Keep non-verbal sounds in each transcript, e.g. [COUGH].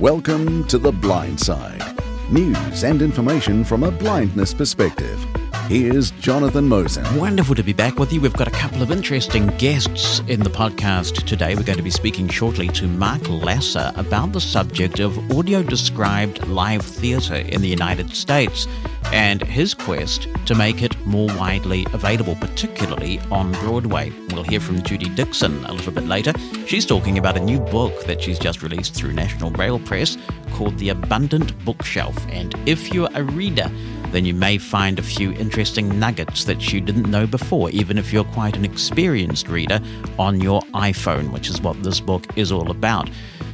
Welcome to The Blind Side news and information from a blindness perspective. Here's Jonathan Mosen. Wonderful to be back with you. We've got a couple of interesting guests in the podcast today. We're going to be speaking shortly to Mark Lasser about the subject of audio described live theatre in the United States and his quest to make it more widely available, particularly on Broadway. We'll hear from Judy Dixon a little bit later. She's talking about a new book that she's just released through National Braille Press called The Abundant Bookshelf. And if you're a reader, then you may find a few interesting nuggets that you didn't know before, even if you're quite an experienced reader on your iPhone, which is what this book is all about.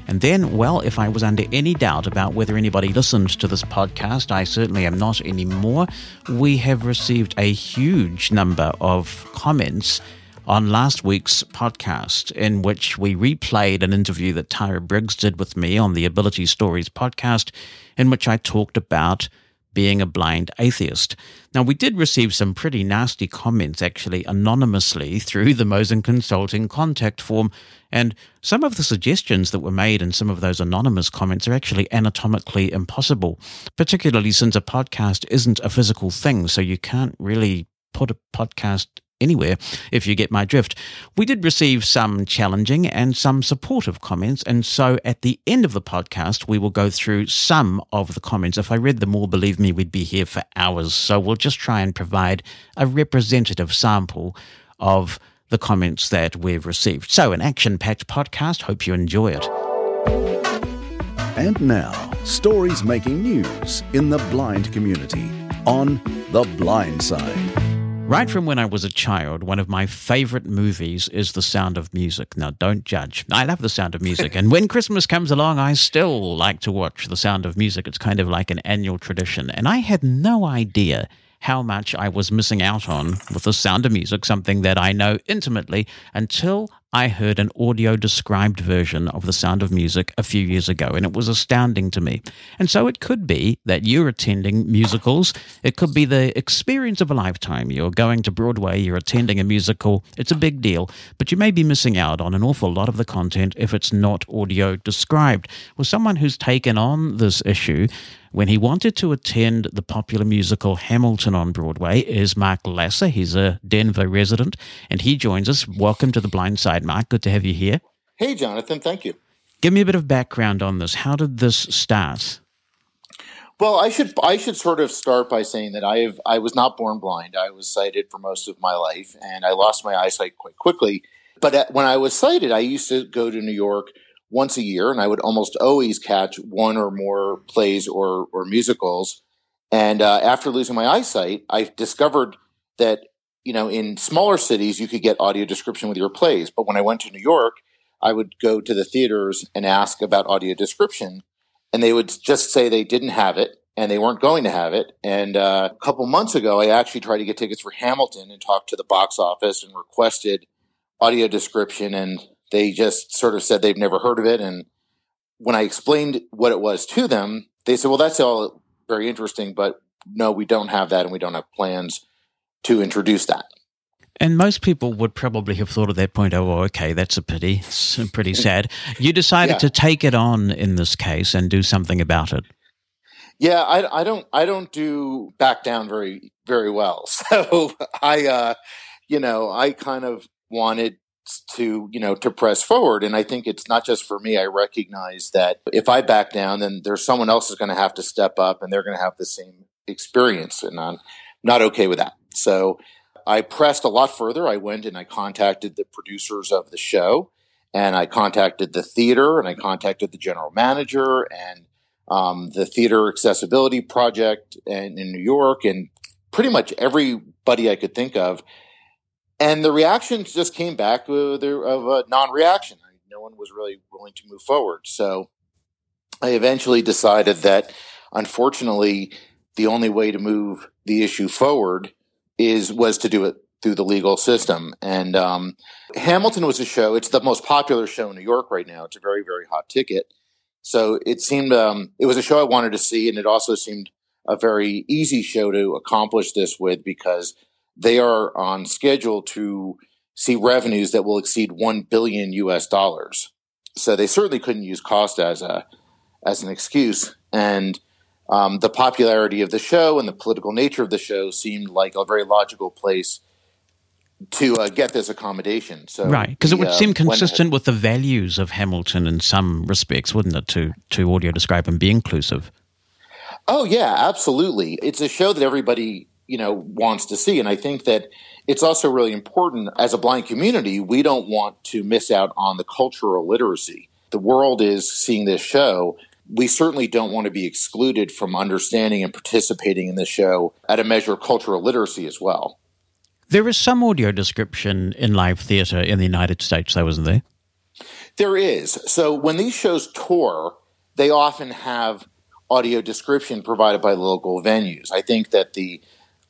And then, well, if I was under any doubt about whether anybody listened to this podcast, I certainly am not anymore. We have received a huge number of comments on last week's podcast, in which we replayed an interview that Tara Briggs did with me on the Ability Stories podcast, in which I talked about being a blind atheist. Now, we did receive some pretty nasty comments actually anonymously through the Mosen Consulting contact form, and some of the suggestions that were made in some of those anonymous comments are actually anatomically impossible, particularly since a podcast isn't a physical thing, so you can't really put a podcast anywhere, if you get my drift. We did receive some challenging and some supportive comments, and so at the end of the podcast, we will go through some of the comments. If I read them all, believe me, we'd be here for hours. So we'll just try and provide a representative sample of the comments that we've received. So, an action packed podcast. Hope you enjoy it. And now, stories making news in the blind community on The Blind Side. Right from when I was a child, one of my favorite movies is The Sound of Music. Now, don't judge. I love The Sound of Music. [LAUGHS] and when Christmas comes along, I still like to watch The Sound of Music. It's kind of like an annual tradition. And I had no idea how much I was missing out on with The Sound of Music, something that I know intimately, until I heard an audio described version of The Sound of Music a few years ago, and it was astounding to me. And so it could be that you're attending musicals. It could be the experience of a lifetime. You're going to Broadway, you're attending a musical. It's a big deal, but you may be missing out on an awful lot of the content if it's not audio described. Well, someone who's taken on this issue when he wanted to attend the popular musical Hamilton on Broadway is Mark Lasser. He's a Denver resident, and he joins us. Welcome to the Blind Side, Mark. Good to have you here. Hey, Jonathan. Thank you. Give me a bit of background on this. How did this start? Well, I should I should sort of start by saying that I have I was not born blind. I was sighted for most of my life, and I lost my eyesight quite quickly. But when I was sighted, I used to go to New York once a year, and I would almost always catch one or more plays or or musicals. And uh, after losing my eyesight, I discovered that you know in smaller cities you could get audio description with your plays, but when I went to New York, I would go to the theaters and ask about audio description, and they would just say they didn't have it and they weren't going to have it. And uh, a couple months ago, I actually tried to get tickets for Hamilton and talked to the box office and requested audio description, and they just sort of said they've never heard of it. And when I explained what it was to them, they said, well, that's all very interesting, but no, we don't have that and we don't have plans to introduce that. And most people would probably have thought at that point, oh, okay, that's a pity. It's pretty [LAUGHS] sad. You decided yeah. to take it on in this case and do something about it. Yeah, I, I don't I don't do back down very very well. [LAUGHS] So I uh, you know I kind of wanted to you know to press forward and i think it's not just for me i recognize that if i back down then there's someone else is going to have to step up and they're going to have the same experience and i'm not okay with that so i pressed a lot further i went and i contacted the producers of the show and i contacted the theater and i contacted the general manager and um, the theater accessibility project in, in new york and pretty much everybody i could think of and the reactions just came back of a non-reaction. No one was really willing to move forward. So I eventually decided that, unfortunately, the only way to move the issue forward is was to do it through the legal system. And um, Hamilton was a show; it's the most popular show in New York right now. It's a very, very hot ticket. So it seemed um, it was a show I wanted to see, and it also seemed a very easy show to accomplish this with because they are on schedule to see revenues that will exceed 1 billion US dollars. So they certainly couldn't use cost as a as an excuse. And um, the popularity of the show and the political nature of the show seemed like a very logical place to uh, get this accommodation. So right, because it would uh, seem consistent with the values of Hamilton in some respects, wouldn't it? To to audio describe and be inclusive. Oh yeah, absolutely. It's a show that everybody you know wants to see, and I think that it's also really important as a blind community. We don't want to miss out on the cultural literacy. The world is seeing this show. We certainly don't want to be excluded from understanding and participating in the show at a measure of cultural literacy as well. There is some audio description in live theater in the United States, though, isn't there? There is. So when these shows tour, they often have audio description provided by local venues. I think that the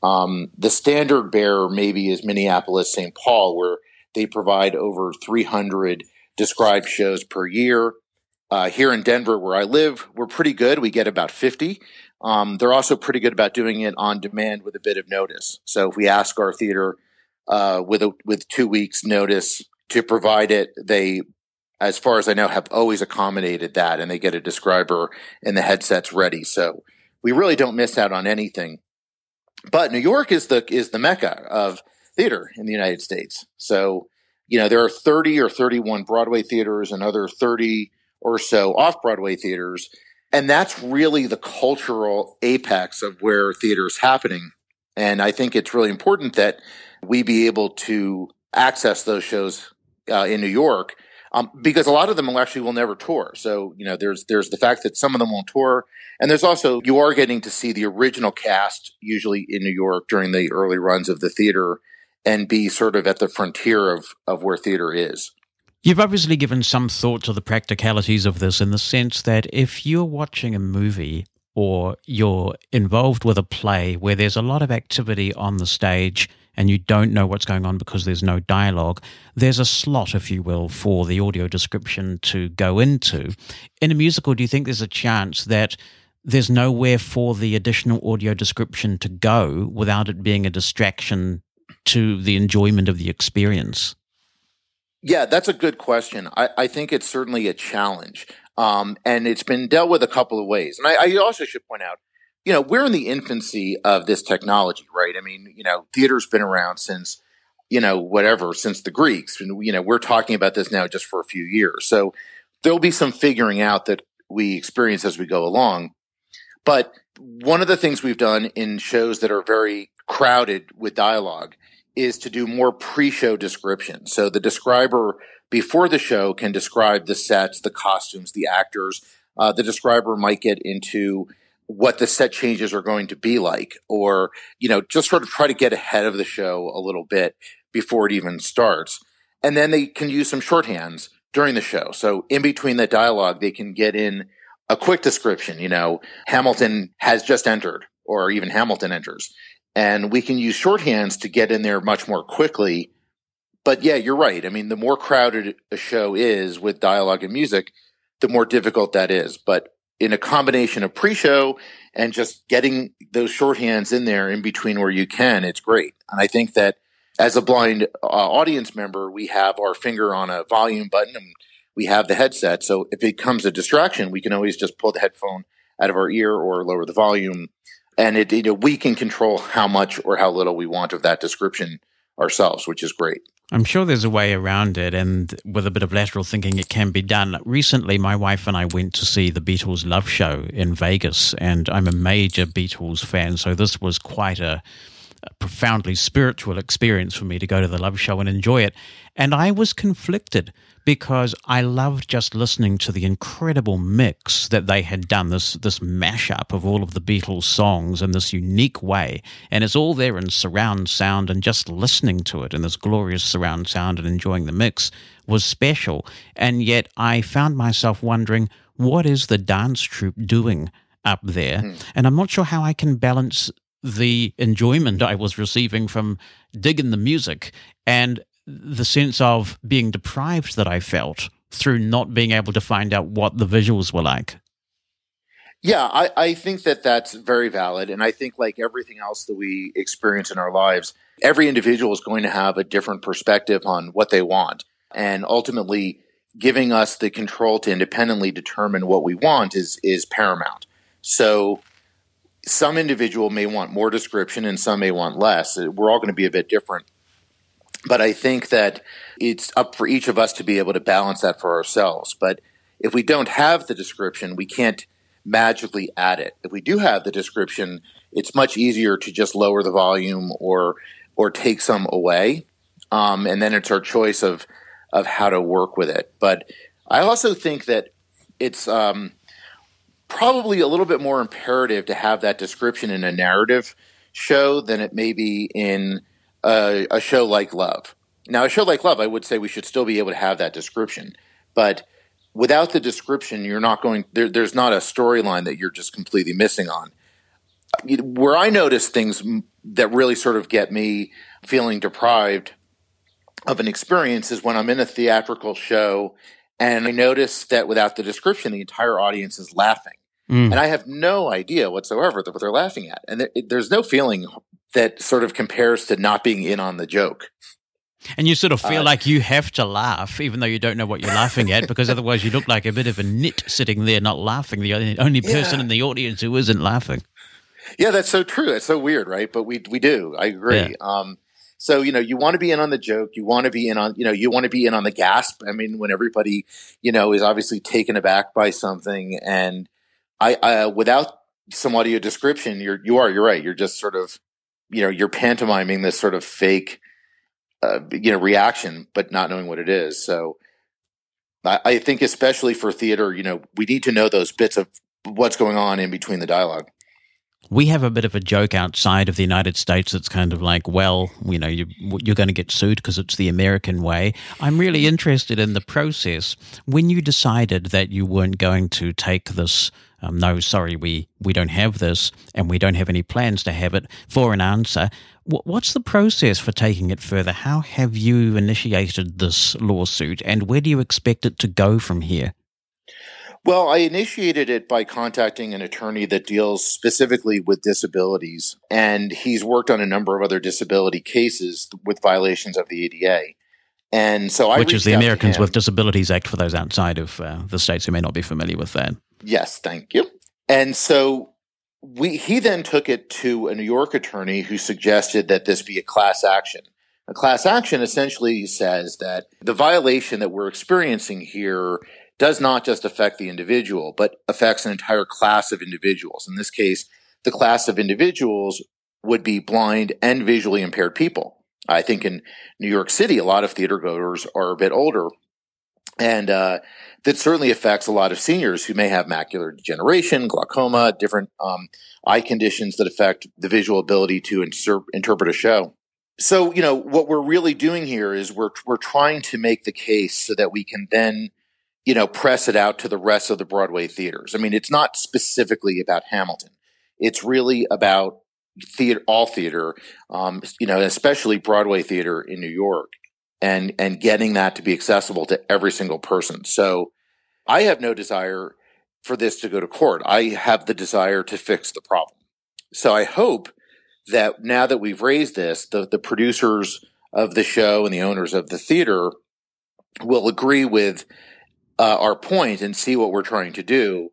um, the standard bearer maybe is Minneapolis St. Paul, where they provide over 300 described shows per year. Uh, here in Denver, where I live, we're pretty good. We get about 50. Um, they're also pretty good about doing it on demand with a bit of notice. So if we ask our theater uh, with a, with two weeks notice to provide it, they, as far as I know, have always accommodated that, and they get a describer and the headsets ready. So we really don't miss out on anything. But New York is the is the mecca of theater in the United States. So you know there are 30 or 31 Broadway theaters and other 30 or so off Broadway theaters and that's really the cultural apex of where theater is happening. And I think it's really important that we be able to access those shows uh, in New York um, because a lot of them will actually will never tour. So you know, there's there's the fact that some of them won't tour, and there's also you are getting to see the original cast usually in New York during the early runs of the theater, and be sort of at the frontier of of where theater is. You've obviously given some thought to the practicalities of this in the sense that if you're watching a movie or you're involved with a play where there's a lot of activity on the stage and you don't know what's going on because there's no dialogue, there's a slot, if you will, for the audio description to go into. In a musical, do you think there's a chance that there's nowhere for the additional audio description to go without it being a distraction to the enjoyment of the experience? Yeah, that's a good question. I, I think it's certainly a challenge. Um, and it's been dealt with a couple of ways. And I, I, also should point out, you know, we're in the infancy of this technology, right? I mean, you know, theater's been around since, you know, whatever, since the Greeks. And, you know, we're talking about this now just for a few years. So there'll be some figuring out that we experience as we go along. But one of the things we've done in shows that are very crowded with dialogue is to do more pre-show description. So the describer before the show can describe the sets, the costumes, the actors. Uh, the describer might get into what the set changes are going to be like, or you know, just sort of try to get ahead of the show a little bit before it even starts. And then they can use some shorthands during the show. So in between the dialogue, they can get in a quick description. You know, Hamilton has just entered, or even Hamilton enters and we can use shorthands to get in there much more quickly. But yeah, you're right. I mean, the more crowded a show is with dialogue and music, the more difficult that is. But in a combination of pre-show and just getting those shorthands in there in between where you can, it's great. And I think that as a blind uh, audience member, we have our finger on a volume button and we have the headset. So if it becomes a distraction, we can always just pull the headphone out of our ear or lower the volume and it you know we can control how much or how little we want of that description ourselves, which is great. I'm sure there's a way around it, and with a bit of lateral thinking, it can be done. Recently, my wife and I went to see the Beatles Love Show in Vegas, and I'm a major Beatles fan, so this was quite a, a profoundly spiritual experience for me to go to the Love Show and enjoy it. And I was conflicted because I loved just listening to the incredible mix that they had done, this this mashup of all of the Beatles songs in this unique way. And it's all there in surround sound and just listening to it in this glorious surround sound and enjoying the mix was special. And yet I found myself wondering, what is the dance troupe doing up there? Mm. And I'm not sure how I can balance the enjoyment I was receiving from digging the music and the sense of being deprived that I felt through not being able to find out what the visuals were like. Yeah, I, I think that that's very valid. And I think, like everything else that we experience in our lives, every individual is going to have a different perspective on what they want. And ultimately, giving us the control to independently determine what we want is is paramount. So some individual may want more description and some may want less. We're all going to be a bit different. But I think that it's up for each of us to be able to balance that for ourselves. But if we don't have the description, we can't magically add it. If we do have the description, it's much easier to just lower the volume or or take some away, um, and then it's our choice of of how to work with it. But I also think that it's um, probably a little bit more imperative to have that description in a narrative show than it may be in a, a show like Love. Now, a show like Love, I would say we should still be able to have that description, but without the description, you're not going. There, there's not a storyline that you're just completely missing on. Where I notice things that really sort of get me feeling deprived of an experience is when I'm in a theatrical show and I notice that without the description, the entire audience is laughing. Mm. And I have no idea whatsoever what they're laughing at. And there's no feeling that sort of compares to not being in on the joke. And you sort of feel uh, like you have to laugh, even though you don't know what you're laughing at, because [LAUGHS] otherwise you look like a bit of a nit sitting there not laughing, the only person yeah. in the audience who isn't laughing. Yeah, that's so true. It's so weird, right? But we we do. I agree. Yeah. Um, so you know, you want to be in on the joke. You want to be in on you know you want to be in on the gasp. I mean, when everybody you know is obviously taken aback by something, and I, I without some audio description, you're you are you're right. You're just sort of you know you're pantomiming this sort of fake uh, you know reaction, but not knowing what it is. So I, I think especially for theater, you know, we need to know those bits of what's going on in between the dialogue we have a bit of a joke outside of the United States that's kind of like, well, you know, you, you're going to get sued because it's the American way. I'm really interested in the process. When you decided that you weren't going to take this, um, no, sorry, we, we don't have this and we don't have any plans to have it for an answer, what's the process for taking it further? How have you initiated this lawsuit and where do you expect it to go from here? Well, I initiated it by contacting an attorney that deals specifically with disabilities, and he's worked on a number of other disability cases with violations of the ADA. And so I Which is the Americans with Disabilities Act for those outside of uh, the states who may not be familiar with that. Yes, thank you. And so we, he then took it to a New York attorney who suggested that this be a class action. A class action essentially says that the violation that we're experiencing here does not just affect the individual, but affects an entire class of individuals. In this case, the class of individuals would be blind and visually impaired people. I think in New York City, a lot of theater goers are a bit older. And uh, that certainly affects a lot of seniors who may have macular degeneration, glaucoma, different um, eye conditions that affect the visual ability to interpret a show. So, you know, what we're really doing here is we're we're trying to make the case so that we can then you know, press it out to the rest of the Broadway theaters. I mean, it's not specifically about Hamilton. It's really about theater, all theater, um, you know, especially Broadway theater in New York and, and getting that to be accessible to every single person. So I have no desire for this to go to court. I have the desire to fix the problem. So I hope that now that we've raised this, the, the producers of the show and the owners of the theater will agree with uh, our point and see what we're trying to do,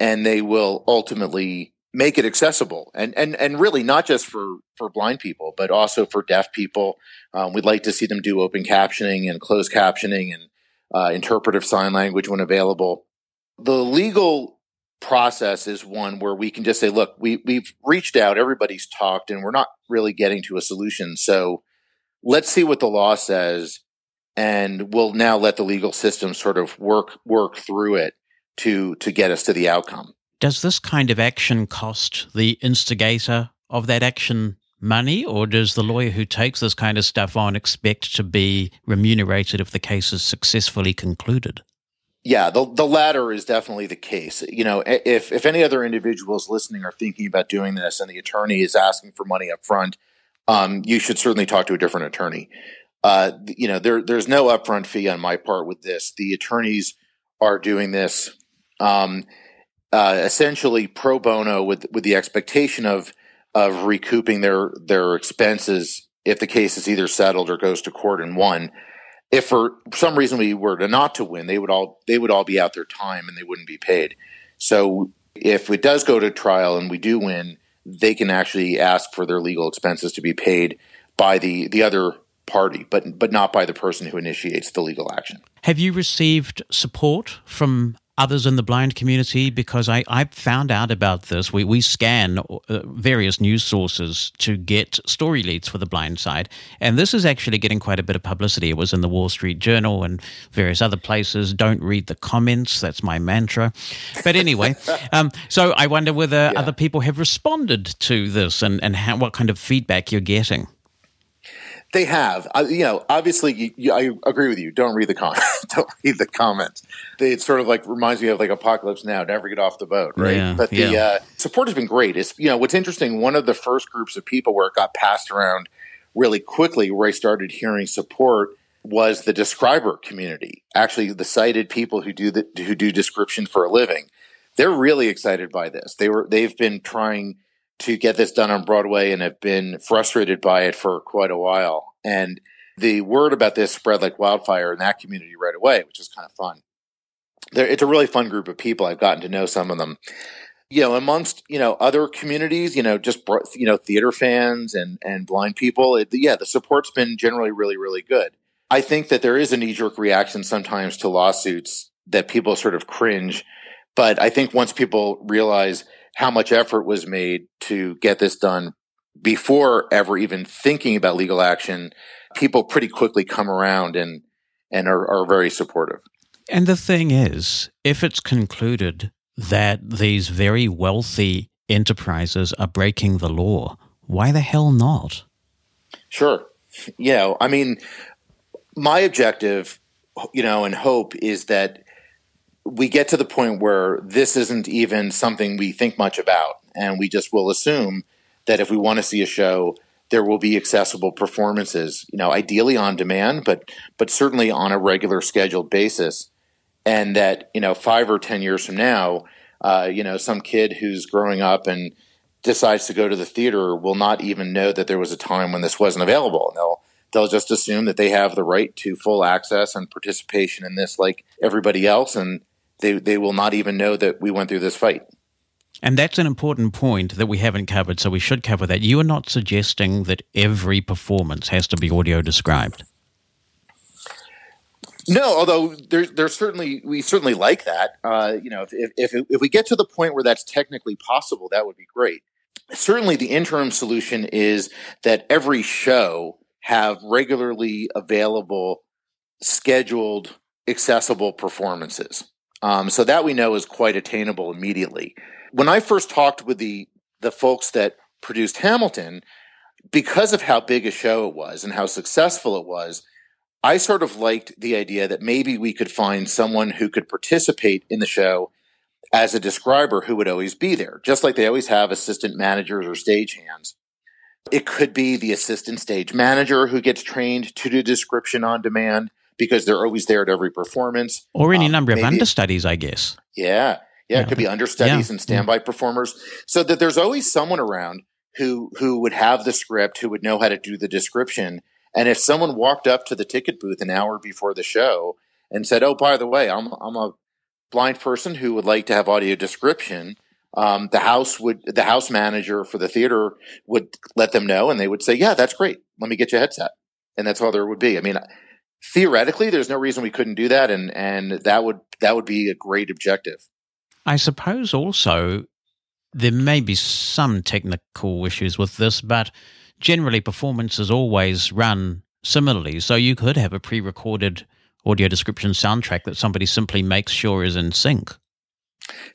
and they will ultimately make it accessible and and and really not just for for blind people, but also for deaf people. Um, we'd like to see them do open captioning and closed captioning and uh, interpretive sign language when available. The legal process is one where we can just say, look, we we've reached out, everybody's talked, and we're not really getting to a solution. So let's see what the law says and we'll now let the legal system sort of work work through it to to get us to the outcome. Does this kind of action cost the instigator of that action money, or does the lawyer who takes this kind of stuff on expect to be remunerated if the case is successfully concluded? Yeah, the the latter is definitely the case. You know, if if any other individuals listening are thinking about doing this, and the attorney is asking for money up front, um, you should certainly talk to a different attorney uh, you know, there, there's no upfront fee on my part with this. The attorneys are doing this um, uh, essentially pro bono with with the expectation of of recouping their their expenses if the case is either settled or goes to court and won. if for some reason we were to not to win, they would all they would all be out their time and they wouldn't be paid. So if it does go to trial and we do win, they can actually ask for their legal expenses to be paid by the the other party, but but not by the person who initiates the legal action. Have you received support from others in the blind community because I, I found out about this. We, we scan uh, various news sources to get story leads for the blind side. And this is actually getting quite a bit of publicity. It was in the Wall Street Journal and various other places. Don't read the comments. That's my mantra. But anyway, [LAUGHS] um, so I wonder whether yeah. other people have responded to this and, and how, what kind of feedback you're getting. They have, uh, you know, obviously, you, you, I agree with you. Don't read the comments. [LAUGHS] Don't read the comments. It sort of like reminds me of like Apocalypse Now. Never get off the boat, right? Yeah, but the yeah. uh, support has been great. It's you know what's interesting. One of the first groups of people where it got passed around really quickly, where I started hearing support, was the describer community. Actually, the sighted people who do the who do description for a living. They're really excited by this. They were they've been trying to get this done on Broadway and have been frustrated by it for quite a while. And the word about this spread like wildfire in that community right away, which is kind of fun. It's a really fun group of people. I've gotten to know some of them. You know, amongst you know other communities, you know, just you know theater fans and and blind people. It, yeah, the support's been generally really really good. I think that there is a knee jerk reaction sometimes to lawsuits that people sort of cringe, but I think once people realize how much effort was made to get this done before ever even thinking about legal action, people pretty quickly come around and and are, are very supportive. And the thing is, if it's concluded that these very wealthy enterprises are breaking the law, why the hell not? Sure. You know, I mean, my objective, you know, and hope is that we get to the point where this isn't even something we think much about, and we just will assume that if we want to see a show, there will be accessible performances. You know, ideally on demand, but but certainly on a regular scheduled basis, and that you know five or ten years from now, uh, you know, some kid who's growing up and decides to go to the theater will not even know that there was a time when this wasn't available. And they'll they'll just assume that they have the right to full access and participation in this like everybody else and they they will not even know that we went through this fight. And that's an important point that we haven't covered, so we should cover that. You are not suggesting that every performance has to be audio described. No, although there's there's certainly we certainly like that. Uh, you know, if, if if we get to the point where that's technically possible, that would be great. Certainly, the interim solution is that every show have regularly available, scheduled, accessible performances. Um, so that we know is quite attainable immediately. When I first talked with the the folks that produced Hamilton, because of how big a show it was and how successful it was, I sort of liked the idea that maybe we could find someone who could participate in the show as a describer who would always be there, just like they always have assistant managers or stagehands. It could be the assistant stage manager who gets trained to do description on demand because they're always there at every performance. Or any um, number of understudies, I guess. Yeah. Yeah. It could be understudies yeah. and standby performers. So that there's always someone around who, who would have the script, who would know how to do the description. And if someone walked up to the ticket booth an hour before the show and said, Oh, by the way, I'm, I'm a blind person who would like to have audio description. Um, the house would, the house manager for the theater would let them know and they would say, yeah, that's great. Let me get you a headset. And that's all there would be. I mean, theoretically, there's no reason we couldn't do that, and and that would that would be a great objective. I suppose also there may be some technical issues with this, but generally performances always run similarly. So you could have a pre-recorded audio description soundtrack that somebody simply makes sure is in sync.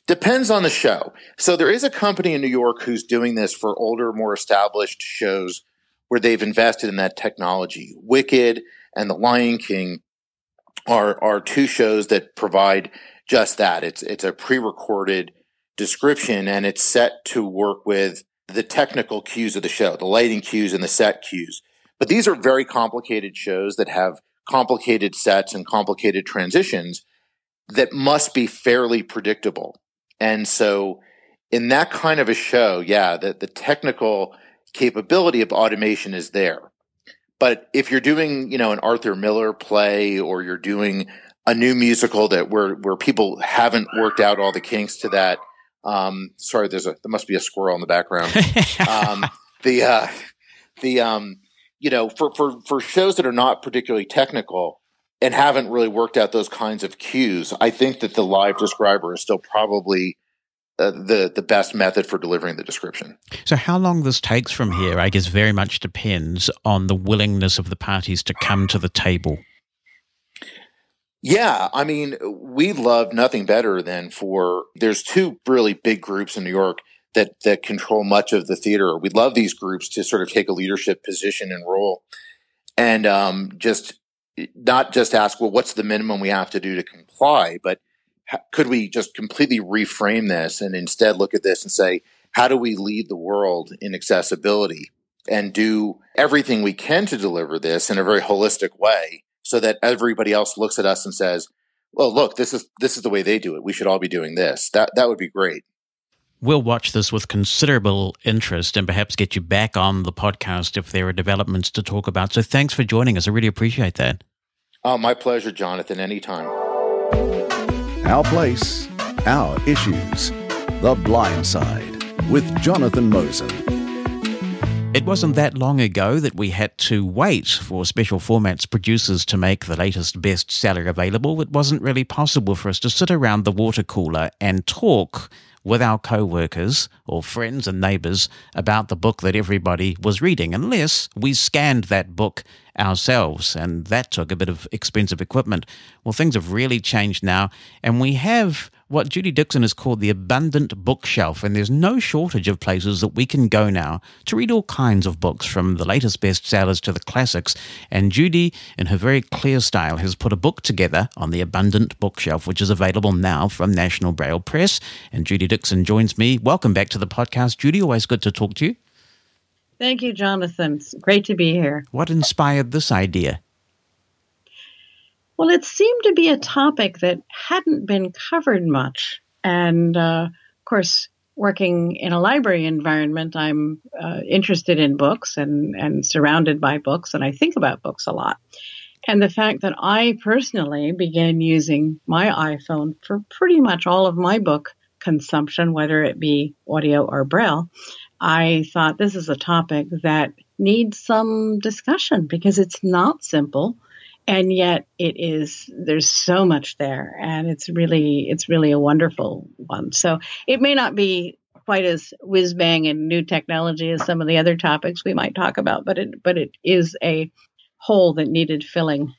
Depends on the show. So there is a company in New York who's doing this for older, more established shows where they've invested in that technology. Wicked and The Lion King are are two shows that provide just that. It's it's a pre-recorded description and it's set to work with the technical cues of the show, the lighting cues and the set cues. But these are very complicated shows that have complicated sets and complicated transitions that must be fairly predictable. And so in that kind of a show, yeah, the, the technical capability of automation is there. But if you're doing, you know, an Arthur Miller play or you're doing a new musical that where where people haven't worked out all the kinks to that, um, sorry, there's a there must be a squirrel in the background. [LAUGHS] um, the uh, the um, you know, for for for shows that are not particularly technical and haven't really worked out those kinds of cues, I think that the live describer is still probably uh, the the best method for delivering the description. So, how long this takes from here, I guess, very much depends on the willingness of the parties to come to the table. Yeah, I mean, we love nothing better than for there's two really big groups in New York that that control much of the theater. We love these groups to sort of take a leadership position and role, and um, just not just ask, well, what's the minimum we have to do to comply, but could we just completely reframe this and instead look at this and say, how do we lead the world in accessibility and do everything we can to deliver this in a very holistic way so that everybody else looks at us and says, well, look, this is, this is the way they do it. We should all be doing this. That, that would be great. We'll watch this with considerable interest and perhaps get you back on the podcast if there are developments to talk about. So thanks for joining us. I really appreciate that. Oh, my pleasure, Jonathan. Anytime. Our Place, Our Issues. The Blind Side with Jonathan Mosen. It wasn't that long ago that we had to wait for special formats producers to make the latest bestseller available. It wasn't really possible for us to sit around the water cooler and talk with our co workers or friends and neighbors about the book that everybody was reading, unless we scanned that book ourselves, and that took a bit of expensive equipment. Well, things have really changed now, and we have what Judy Dixon has called the abundant bookshelf, and there's no shortage of places that we can go now to read all kinds of books, from the latest bestsellers to the classics. And Judy, in her very clear style, has put a book together on the abundant bookshelf, which is available now from National Braille Press. And Judy Dixon joins me. Welcome back to the podcast, Judy. Always good to talk to you. Thank you, Jonathan. It's great to be here. What inspired this idea? Well, it seemed to be a topic that hadn't been covered much. And uh, of course, working in a library environment, I'm uh, interested in books and, and surrounded by books, and I think about books a lot. And the fact that I personally began using my iPhone for pretty much all of my book consumption, whether it be audio or braille, I thought this is a topic that needs some discussion because it's not simple and yet it is there's so much there and it's really it's really a wonderful one so it may not be quite as whiz bang and new technology as some of the other topics we might talk about but it but it is a hole that needed filling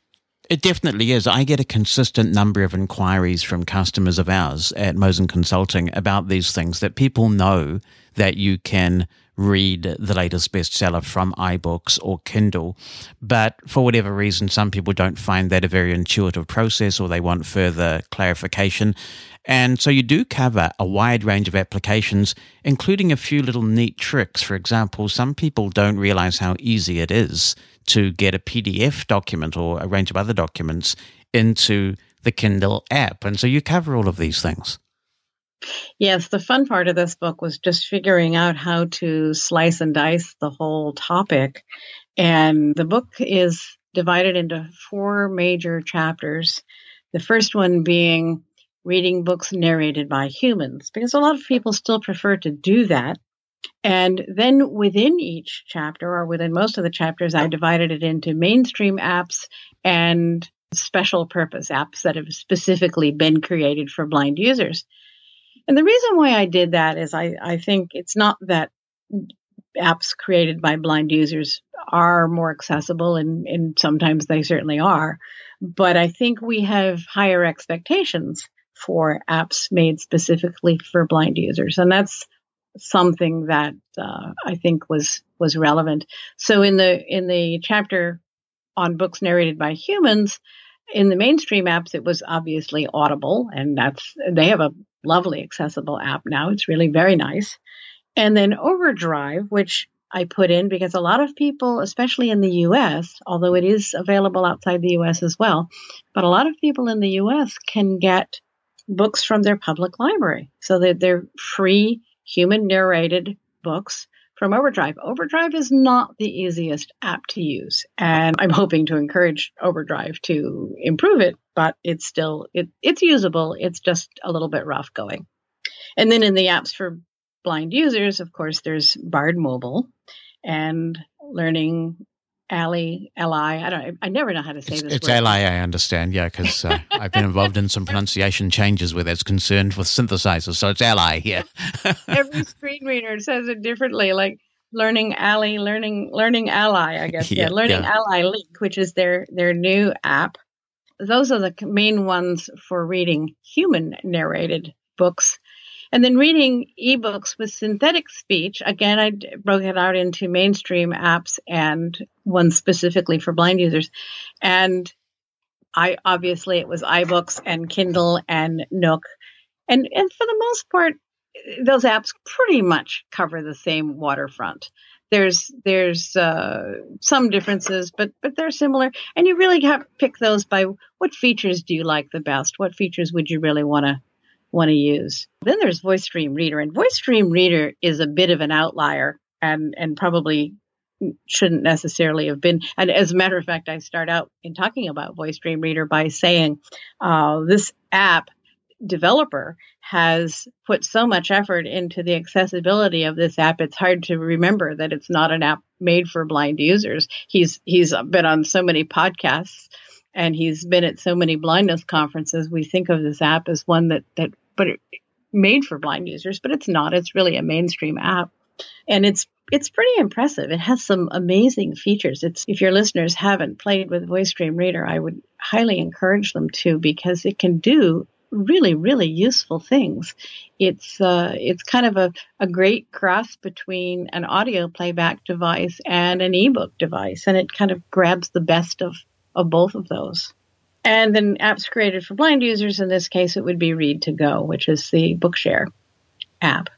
it definitely is. I get a consistent number of inquiries from customers of ours at Mosen Consulting about these things that people know that you can read the latest bestseller from iBooks or Kindle. But for whatever reason, some people don't find that a very intuitive process or they want further clarification. And so you do cover a wide range of applications, including a few little neat tricks. For example, some people don't realize how easy it is to get a PDF document or a range of other documents into the Kindle app. And so you cover all of these things. Yes, the fun part of this book was just figuring out how to slice and dice the whole topic. And the book is divided into four major chapters. The first one being reading books narrated by humans, because a lot of people still prefer to do that. And then within each chapter, or within most of the chapters, I divided it into mainstream apps and special purpose apps that have specifically been created for blind users. And the reason why I did that is I, I think it's not that apps created by blind users are more accessible, and, and sometimes they certainly are. But I think we have higher expectations for apps made specifically for blind users, and that's something that uh, I think was was relevant. So in the in the chapter on books narrated by humans, in the mainstream apps, it was obviously Audible, and that's they have a lovely accessible app now. It's really very nice. And then Overdrive, which I put in because a lot of people, especially in the US, although it is available outside the US as well, but a lot of people in the US can get books from their public library. So that they're free, human narrated books from Overdrive. Overdrive is not the easiest app to use, and I'm hoping to encourage Overdrive to improve it, but it's still it, it's usable. It's just a little bit rough going. And then in the apps for blind users, of course, there's Bard Mobile and learning Ally, Li. I don't. I never know how to say it's, this. It's word. Li. I understand. Yeah, because uh, [LAUGHS] I've been involved in some pronunciation changes where it's concerned with synthesizers. So it's Ally. Yeah. [LAUGHS] Every screen reader says it differently. Like learning Ally, learning learning Ally. I guess [LAUGHS] yeah, yeah learning yeah. Ally Link, which is their their new app. Those are the main ones for reading human narrated books. And then reading ebooks with synthetic speech, again, I broke it out into mainstream apps and one specifically for blind users. And I obviously it was iBooks and Kindle and Nook. And, and for the most part, those apps pretty much cover the same waterfront. There's there's uh, some differences, but but they're similar. And you really have to pick those by what features do you like the best? What features would you really want to want to use. Then there's Voice Dream Reader, and Voice Dream Reader is a bit of an outlier and and probably shouldn't necessarily have been. And as a matter of fact, I start out in talking about Voice Dream Reader by saying uh, this app developer has put so much effort into the accessibility of this app it's hard to remember that it's not an app made for blind users he's he's been on so many podcasts and he's been at so many blindness conferences we think of this app as one that that but it, made for blind users, but it's not. It's really a mainstream app. And it's it's pretty impressive. It has some amazing features. It's if your listeners haven't played with Voice Dream Reader, I would highly encourage them to because it can do really really useful things. It's uh, it's kind of a, a great cross between an audio playback device and an ebook device, and it kind of grabs the best of of both of those. And then apps created for blind users, in this case, it would be Read2Go, which is the Bookshare app.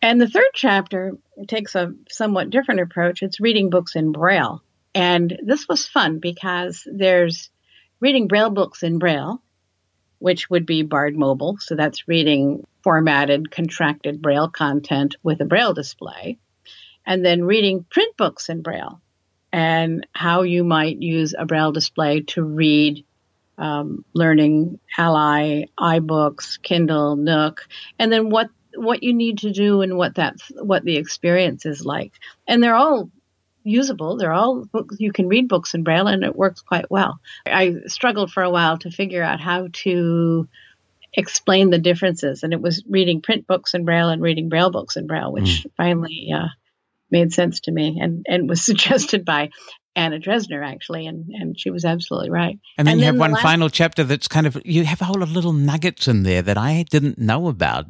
And the third chapter takes a somewhat different approach. It's reading books in Braille. And this was fun because there's reading Braille books in Braille, which would be Bard Mobile. So that's reading formatted, contracted Braille content with a Braille display. And then reading print books in Braille, and how you might use a Braille display to read um, Learning Ally, iBooks, Kindle, Nook, and then what what you need to do and what that's what the experience is like. And they're all usable. They're all books you can read books in Braille, and it works quite well. I struggled for a while to figure out how to explain the differences, and it was reading print books in Braille and reading Braille books in Braille, which mm. finally uh, made sense to me and, and was [LAUGHS] suggested by Anna Dresner actually, and, and she was absolutely right. And then and you then have one last... final chapter that's kind of you have a whole lot of little nuggets in there that I didn't know about.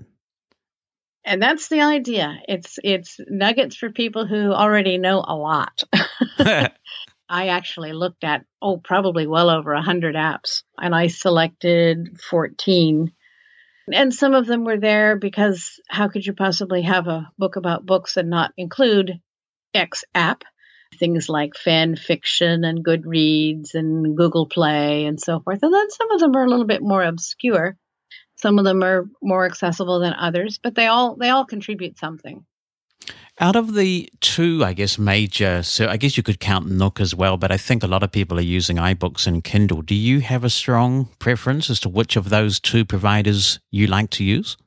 And that's the idea. It's it's nuggets for people who already know a lot. [LAUGHS] [LAUGHS] I actually looked at oh probably well over a hundred apps, and I selected fourteen and some of them were there because how could you possibly have a book about books and not include X app? Things like fan fiction and Goodreads and Google Play and so forth. And then some of them are a little bit more obscure. Some of them are more accessible than others, but they all they all contribute something. Out of the two, I guess, major, so I guess you could count Nook as well, but I think a lot of people are using iBooks and Kindle. Do you have a strong preference as to which of those two providers you like to use?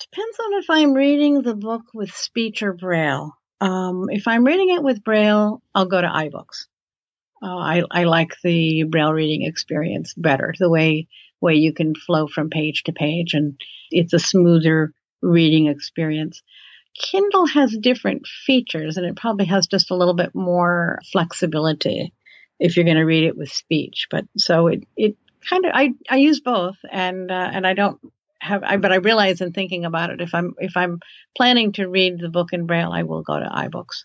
Depends on if I'm reading the book with speech or Braille. Um, if I'm reading it with Braille, I'll go to iBooks. Uh, I, I like the Braille reading experience better, the way way you can flow from page to page, and it's a smoother reading experience. Kindle has different features and it probably has just a little bit more flexibility if you're going to read it with speech. But so it, it kind of, I, I use both and, uh, and I don't have, I, but I realize in thinking about it, if I'm, if I'm planning to read the book in Braille, I will go to iBooks.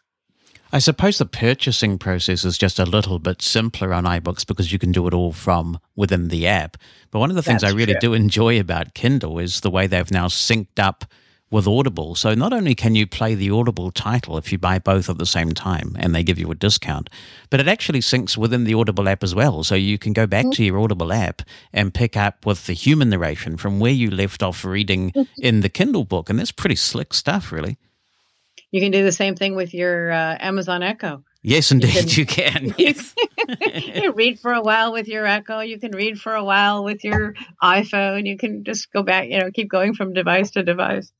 I suppose the purchasing process is just a little bit simpler on iBooks because you can do it all from within the app. But one of the things That's I really true. do enjoy about Kindle is the way they've now synced up with Audible. So not only can you play the Audible title if you buy both at the same time and they give you a discount, but it actually syncs within the Audible app as well. So you can go back to your Audible app and pick up with the human narration from where you left off reading mm-hmm. in the Kindle book. And that's pretty slick stuff, really. You can do the same thing with your uh, Amazon Echo. Yes, indeed, [LAUGHS] you can. [LAUGHS] You can. Yes. you read for a while with your Echo. You can read for a while with your iPhone. You can just go back, you know, keep going from device to device.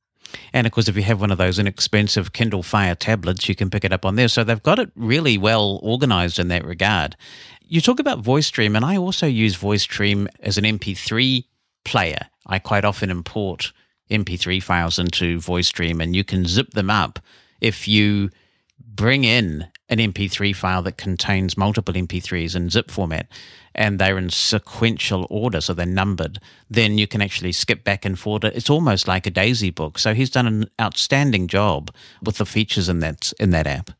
And of course, if you have one of those inexpensive Kindle Fire tablets, you can pick it up on there. So they've got it really well organized in that regard. You talk about Voice Dream, and I also use Voice Dream as an MP3 player. I quite often import MP3 files into Voice Dream, and you can zip them up if you bring in an MP3 file that contains multiple MP3s in zip format and they're in sequential order, so they're numbered, then you can actually skip back and forward. It's almost like a Daisy book. So he's done an outstanding job with the features in that in that app.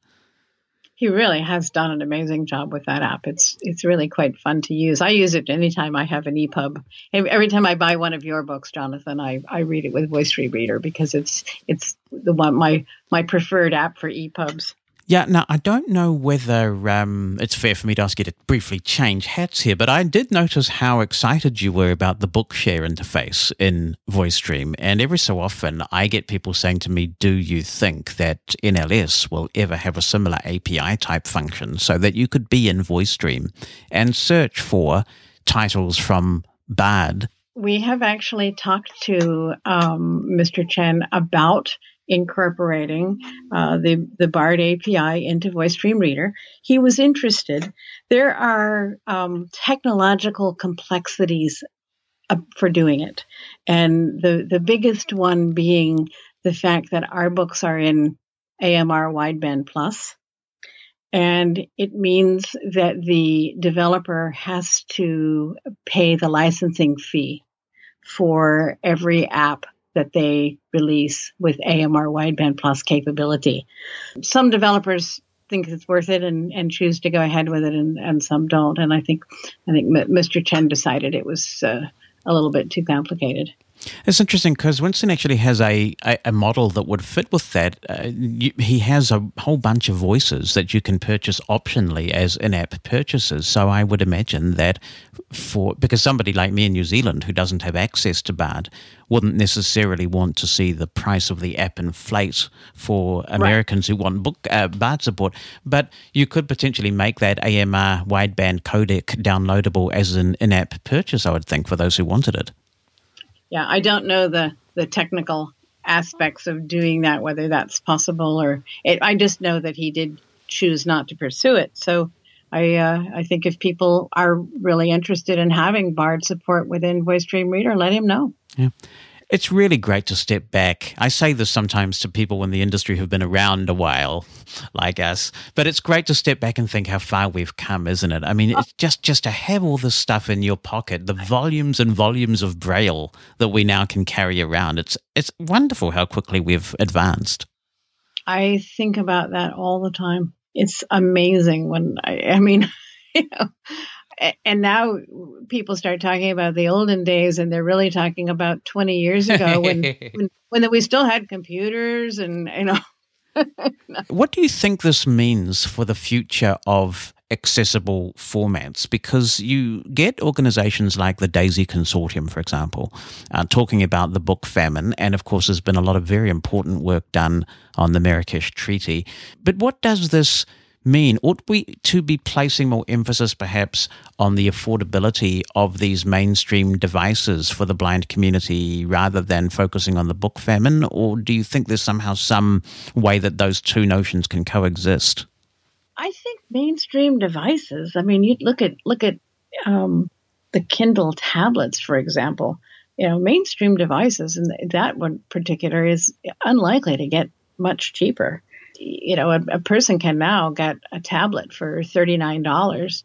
He really has done an amazing job with that app. It's it's really quite fun to use. I use it anytime I have an EPUB. Every time I buy one of your books, Jonathan, I, I read it with Voice Dream Reader because it's it's the one my my preferred app for EPUBs. Yeah, now I don't know whether um, it's fair for me to ask you to briefly change hats here, but I did notice how excited you were about the Bookshare interface in Voice Dream. And every so often I get people saying to me, Do you think that NLS will ever have a similar API type function so that you could be in Voice Dream and search for titles from Bard? We have actually talked to um, Mr. Chen about incorporating uh, the the Bard API into Voice Dream Reader. He was interested. There are um, technological complexities uh, for doing it, and the the biggest one being the fact that our books are in AMR Wideband Plus, and it means that the developer has to pay the licensing fee for every app that they release with AMR wideband plus capability. Some developers think it's worth it and, and choose to go ahead with it and, and some don't. And I think, I think Mr. Chen decided it was uh, a little bit too complicated. It's interesting because Winston actually has a, a, a, model that would fit with that. Uh, you, he has a whole bunch of voices that you can purchase optionally as in app purchases. So I would imagine that for because somebody like me in New Zealand who doesn't have access to Bard wouldn't necessarily want to see the price of the app inflate for Americans right. who want book uh, Bard support. But you could potentially make that AMR wideband codec downloadable as an in app purchase, I would think, for those who wanted it yeah, I don't know the the technical aspects of doing that, whether that's possible or it, I just know that he did choose not to pursue it. So I uh, I think if people are really interested in having Bard support within Voice Dream Reader, let him know. Yeah. It's really great to step back. I say this sometimes to people in the industry who've been around a while, like us, but it's great to step back and think how far we've come, isn't it? I mean, it's just just to have all this stuff in your pocket, the volumes and volumes of braille that we now can carry around. It's it's wonderful how quickly we've advanced. I think about that all the time. It's amazing when I, I mean, [LAUGHS] you know, and now people start talking about the olden days and they're really talking about 20 years ago [LAUGHS] when when, when we still had computers and you know [LAUGHS] what do you think this means for the future of accessible formats because you get organizations like the Daisy Consortium, for example, uh, talking about the book famine. And of course, there's been a lot of very important work done on the Marrakesh Treaty. But what does this mean? Ought we to be placing more emphasis perhaps on the affordability of these mainstream devices for the blind community rather than focusing on the book famine? Or do you think there's somehow some way that those two notions can coexist? I think mainstream devices. I mean, you look at look at um, the Kindle tablets, for example. You know, mainstream devices, and that one particular is unlikely to get much cheaper you know, a, a person can now get a tablet for $39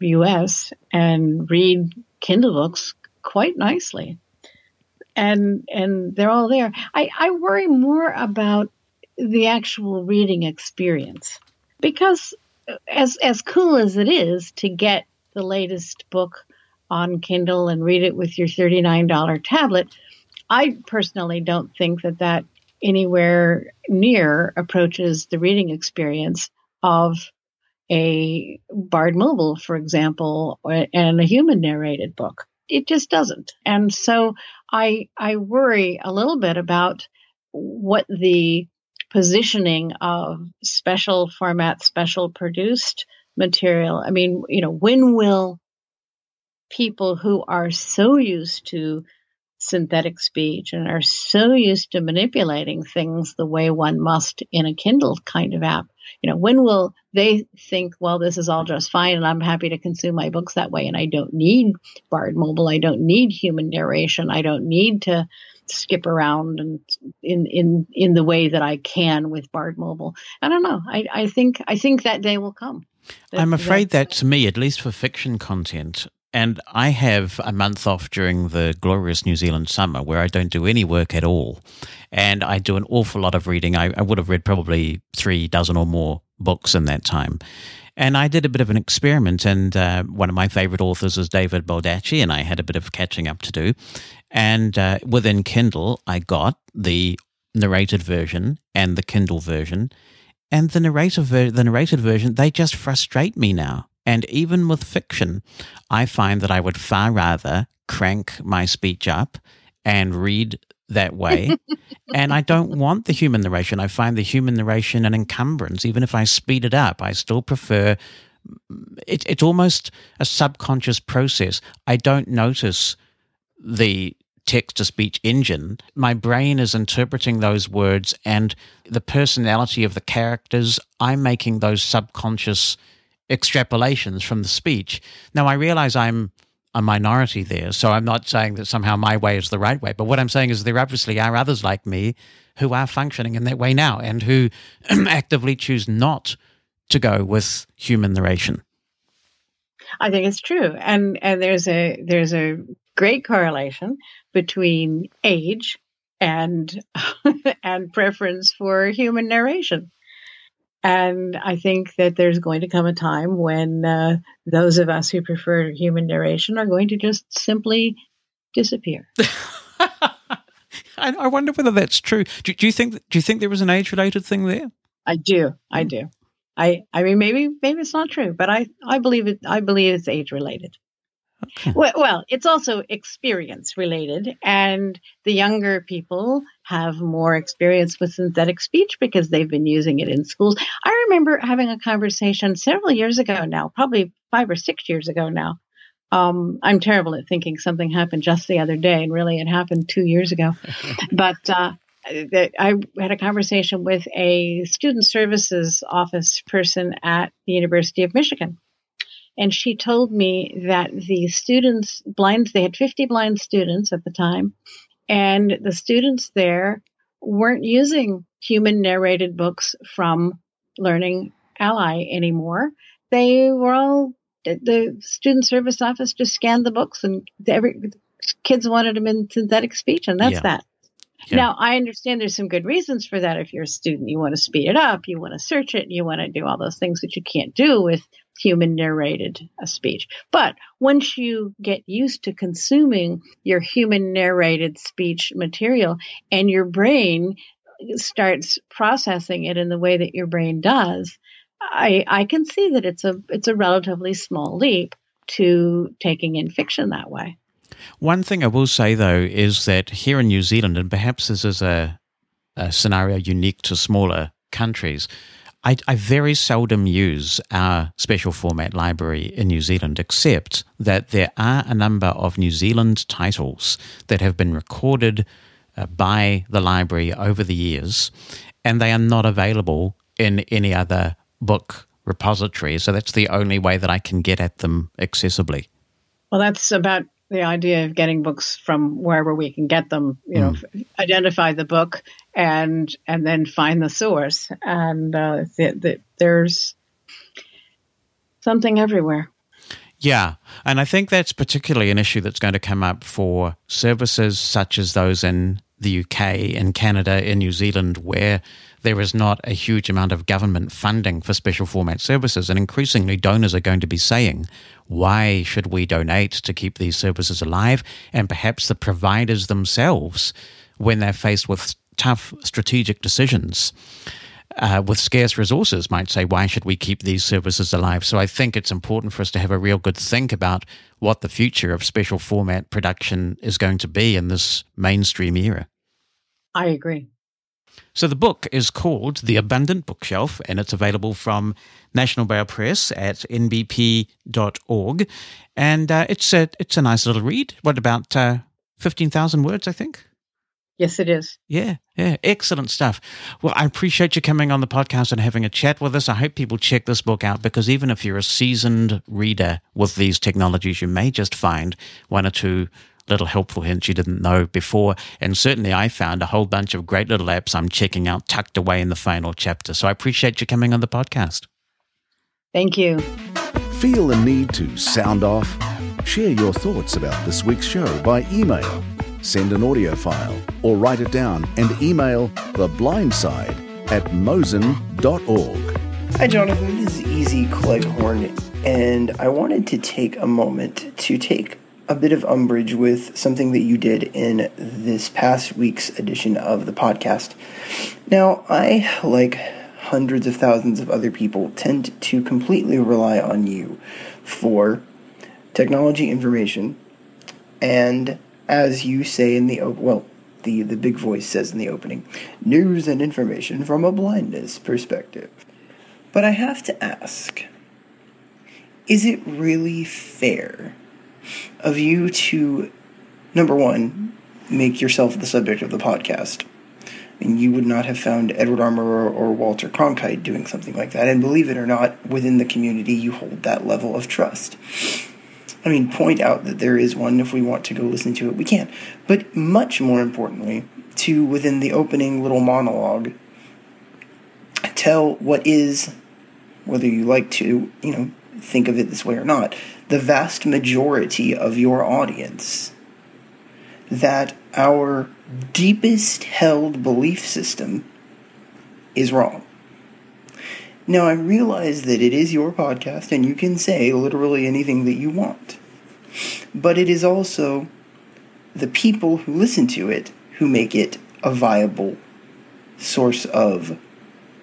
US and read Kindle books quite nicely. And and they're all there. I, I worry more about the actual reading experience because as as cool as it is to get the latest book on Kindle and read it with your $39 tablet, I personally don't think that that anywhere near approaches the reading experience of a Bard Mobile, for example, and a human narrated book. It just doesn't. And so I I worry a little bit about what the positioning of special format, special produced material. I mean, you know, when will people who are so used to synthetic speech and are so used to manipulating things the way one must in a Kindle kind of app. You know, when will they think, well, this is all just fine and I'm happy to consume my books that way and I don't need Bard Mobile, I don't need human narration, I don't need to skip around and in in in the way that I can with Bard Mobile. I don't know. I, I think I think that day will come. That, I'm afraid that, that to me, at least for fiction content, and I have a month off during the glorious New Zealand summer where I don't do any work at all. And I do an awful lot of reading. I, I, would have read probably three dozen or more books in that time. And I did a bit of an experiment. And uh, one of my favorite authors is David Baldacci, and I had a bit of catching up to do. And uh, within Kindle, I got the narrated version and the Kindle version. And the narrative, ver- the narrated version, they just frustrate me now. And even with fiction, I find that I would far rather crank my speech up and read that way. [LAUGHS] and I don't want the human narration. I find the human narration an encumbrance. Even if I speed it up, I still prefer mm, it, it's almost a subconscious process. I don't notice the text to speech engine. My brain is interpreting those words and the personality of the characters. I'm making those subconscious extrapolations from the speech. Now, I realize I'm a minority there, so I'm not saying that somehow my way is the right way. But what I'm saying is there obviously are others like me who are functioning in that way now and who [CLEARS THROAT] actively choose not to go with human narration. I think it's true, and and there's a there's a great correlation between age and [LAUGHS] and preference for human narration. And I think that there's going to come a time when uh, those of us who prefer human narration are going to just simply disappear. [LAUGHS] I, I, wonder whether that's true. Do, do, you think? Do you think there was an age-related thing there? I do. I do. I. I mean, maybe maybe it's not true, but I. I believe it. I believe it's age-related. Okay. Well, well, it's also experience related, and the younger people have more experience with synthetic speech because they've been using it in schools. I remember having a conversation several years ago now, probably five or six years ago now. Um, I'm terrible at thinking something happened just the other day, and really it happened two years ago. [LAUGHS] but uh, I had a conversation with a student services office person at the University of Michigan and she told me that the students, blind, they had 50 blind students at the time, and the students there weren't using human narrated books from Learning Ally anymore. They were all, the student service office just scanned the books and every, kids wanted them in synthetic speech, and that's yeah. that. Yeah. Now, I understand there's some good reasons for that. If you're a student, you want to speed it up, you want to search it, you want to do all those things that you can't do with human narrated uh, speech. But once you get used to consuming your human narrated speech material and your brain starts processing it in the way that your brain does, I, I can see that it's a it's a relatively small leap to taking in fiction that way. One thing I will say though is that here in New Zealand, and perhaps this is a, a scenario unique to smaller countries, I, I, very seldom use our special format library in New Zealand, except that there are a number of New Zealand titles that have been recorded uh, by the library over the years, and they are not available in any other book repository. So that's the only way that I can get at them accessibly. Well, that's about the idea of getting books from wherever we can get them you know mm. identify the book and and then find the source. And uh, th- th- there's something everywhere. Yeah. And i think that's particularly an issue that's going to come up for services such as those in the uk in canada in new zealand where there is not a huge amount of government funding for special format services. And increasingly, donors are going to be saying, why should we donate to keep these services alive? And perhaps the providers themselves, when they're faced with tough strategic decisions, uh, with scarce resources might say, why should we keep these services alive? So I think it's important for us to have a real good think about what the future of special format production is going to be in this mainstream era. I agree. So the book is called The Abundant Bookshelf, and it's available from National Braille Press at nbp.org. And uh, it's a it's a nice little read. What about uh, fifteen thousand words? I think. Yes, it is. Yeah, yeah, excellent stuff. Well, I appreciate you coming on the podcast and having a chat with us. I hope people check this book out because even if you're a seasoned reader with these technologies, you may just find one or two little helpful hints you didn't know before. And certainly I found a whole bunch of great little apps I'm checking out tucked away in the final chapter. So I appreciate you coming on the podcast. Thank you. Feel the need to sound off? Share your thoughts about this week's show by email. Send an audio file or write it down and email the blindside at mosen.org. Hi, Jonathan. This is Easy Cleghorn, and I wanted to take a moment to take a bit of umbrage with something that you did in this past week's edition of the podcast. Now, I, like hundreds of thousands of other people, tend to completely rely on you for technology information and, as you say in the, well, the, the big voice says in the opening, news and information from a blindness perspective. But I have to ask, is it really fair of you to, number one, make yourself the subject of the podcast. And you would not have found Edward R. Murrow or Walter Cronkite doing something like that. And believe it or not, within the community, you hold that level of trust. I mean, point out that there is one. If we want to go listen to it, we can. But much more importantly, to within the opening little monologue, tell what is, whether you like to, you know, think of it this way or not, the vast majority of your audience that our deepest held belief system is wrong. Now, I realize that it is your podcast and you can say literally anything that you want. But it is also the people who listen to it who make it a viable source of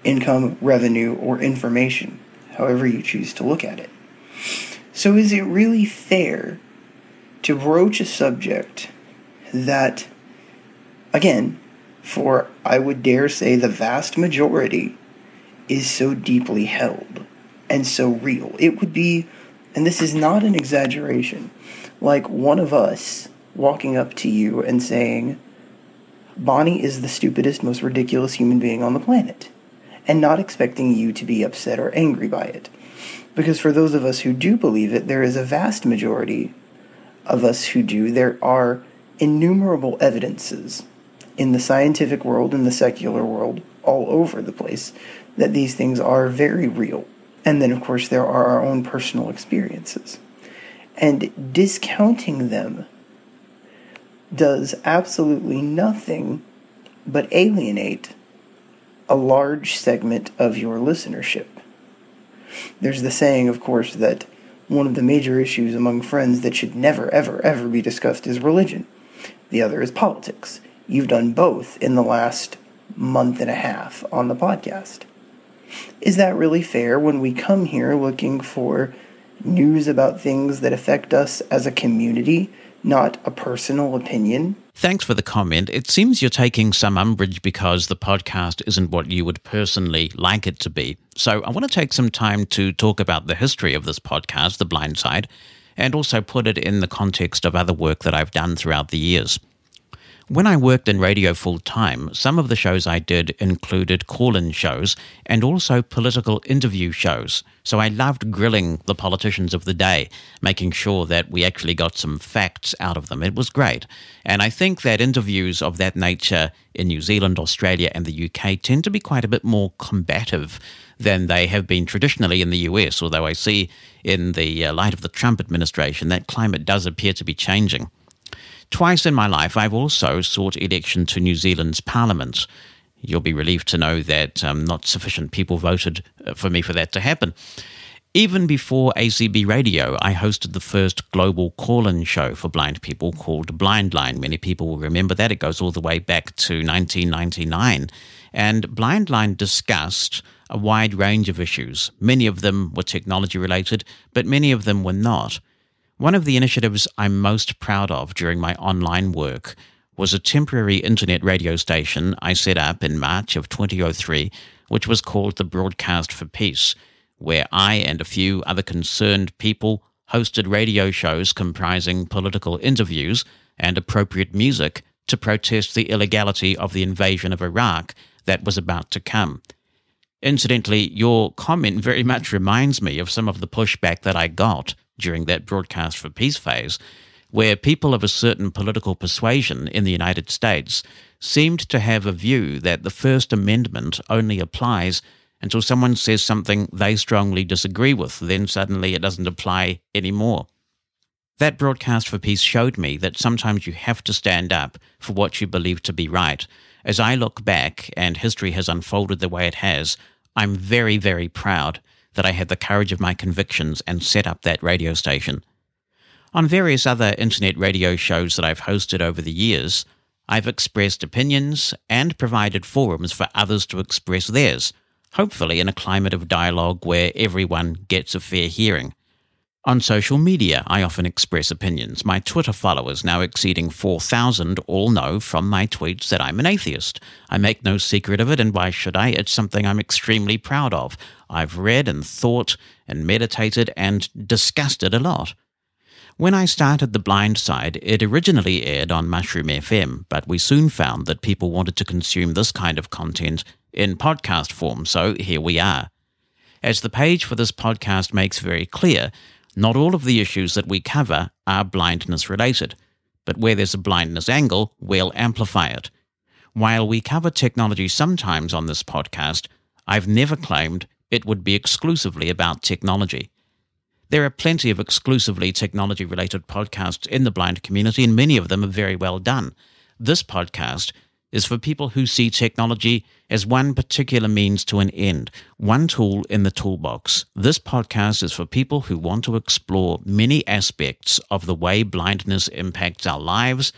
income, revenue, or information however you choose to look at it. So, is it really fair to broach a subject that, again, for I would dare say the vast majority is so deeply held and so real? It would be, and this is not an exaggeration, like one of us walking up to you and saying, Bonnie is the stupidest, most ridiculous human being on the planet and not expecting you to be upset or angry by it. Because for those of us who do believe it, there is a vast majority of us who do. There are innumerable evidences in the scientific world, in the secular world, all over the place, that these things are very real. And then, of course, there are our own personal experiences. And discounting them does absolutely nothing but alienate a large segment of your listenership. There's the saying, of course, that one of the major issues among friends that should never, ever, ever be discussed is religion. The other is politics. You've done both in the last month and a half on the podcast. Is that really fair when we come here looking for news about things that affect us as a community, not a personal opinion? Thanks for the comment. It seems you're taking some umbrage because the podcast isn't what you would personally like it to be. So I want to take some time to talk about the history of this podcast, The Blind Side, and also put it in the context of other work that I've done throughout the years. When I worked in radio full time, some of the shows I did included call in shows and also political interview shows. So I loved grilling the politicians of the day, making sure that we actually got some facts out of them. It was great. And I think that interviews of that nature in New Zealand, Australia, and the UK tend to be quite a bit more combative than they have been traditionally in the US, although I see in the uh, light of the Trump administration that climate does appear to be changing. Twice in my life, I've also sought election to New Zealand's parliament. You'll be relieved to know that um, not sufficient people voted uh, for me for that to happen. Even before ACB Radio, I hosted the first global call in show for blind people called Blindline. Many people will remember that. It goes all the way back to 1999. And Blindline discussed a wide range of issues. Many of them were technology related, but many of them were not. One of the initiatives I'm most proud of during my online work was a temporary internet radio station I set up in March of 2003, which was called the Broadcast for Peace, where I and a few other concerned people hosted radio shows comprising political interviews and appropriate music to protest the illegality of the invasion of Iraq that was about to come. Incidentally, your comment very much reminds me of some of the pushback that I got during that broadcast for peace phase, where people of a certain political persuasion in the United States seemed to have a view that the First Amendment only applies until someone says something they strongly disagree with, then suddenly it doesn't apply anymore. That broadcast for peace showed me that sometimes you have to stand up for what you believe to be right. As I look back and history has unfolded the way it has, I'm very, very proud that I had the courage of my convictions and set up that radio station. On various other internet radio shows that I've hosted over the years, I've expressed opinions and provided forums for others to express theirs, hopefully in a climate of dialogue where everyone gets a fair hearing. On social media, I often express opinions. My Twitter followers, now exceeding 4,000, all know from my tweets that I'm an atheist. I make no secret of it, and why should I? It's something I'm extremely proud of. I've read and thought and meditated and discussed it a lot. When I started The Blind Side, it originally aired on Mushroom FM, but we soon found that people wanted to consume this kind of content in podcast form, so here we are. As the page for this podcast makes very clear, not all of the issues that we cover are blindness related, but where there's a blindness angle, we'll amplify it. While we cover technology sometimes on this podcast, I've never claimed it would be exclusively about technology. There are plenty of exclusively technology related podcasts in the blind community, and many of them are very well done. This podcast is for people who see technology as one particular means to an end, one tool in the toolbox. This podcast is for people who want to explore many aspects of the way blindness impacts our lives,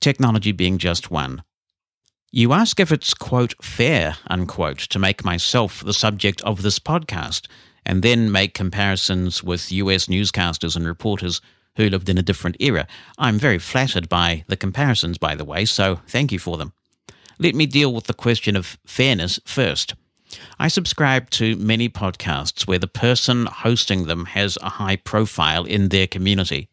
technology being just one. You ask if it's, quote, fair, unquote, to make myself the subject of this podcast, and then make comparisons with US newscasters and reporters who lived in a different era. I'm very flattered by the comparisons, by the way, so thank you for them. Let me deal with the question of fairness first. I subscribe to many podcasts where the person hosting them has a high profile in their community.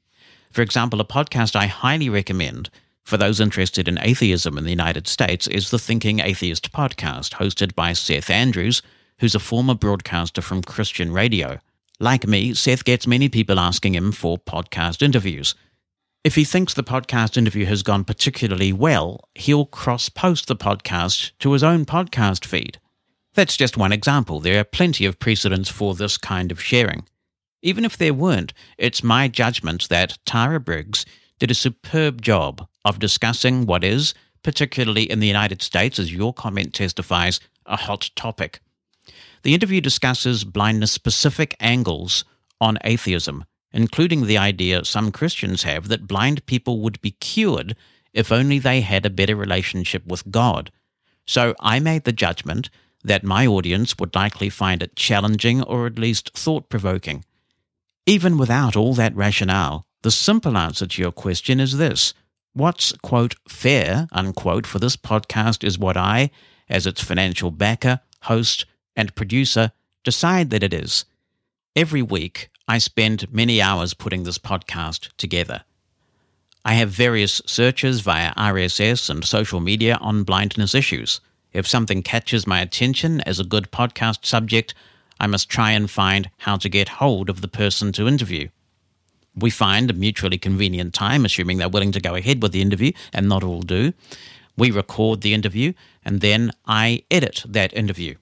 For example, a podcast I highly recommend for those interested in atheism in the United States is the Thinking Atheist podcast, hosted by Seth Andrews, who's a former broadcaster from Christian radio. Like me, Seth gets many people asking him for podcast interviews. If he thinks the podcast interview has gone particularly well, he'll cross post the podcast to his own podcast feed. That's just one example. There are plenty of precedents for this kind of sharing. Even if there weren't, it's my judgment that Tara Briggs did a superb job of discussing what is, particularly in the United States, as your comment testifies, a hot topic. The interview discusses blindness specific angles on atheism including the idea some Christians have that blind people would be cured if only they had a better relationship with God. So I made the judgment that my audience would likely find it challenging or at least thought provoking. Even without all that rationale, the simple answer to your question is this. What's, quote, fair, unquote, for this podcast is what I, as its financial backer, host, and producer, decide that it is. Every week, I spend many hours putting this podcast together. I have various searches via RSS and social media on blindness issues. If something catches my attention as a good podcast subject, I must try and find how to get hold of the person to interview. We find a mutually convenient time, assuming they're willing to go ahead with the interview, and not all do. We record the interview, and then I edit that interview.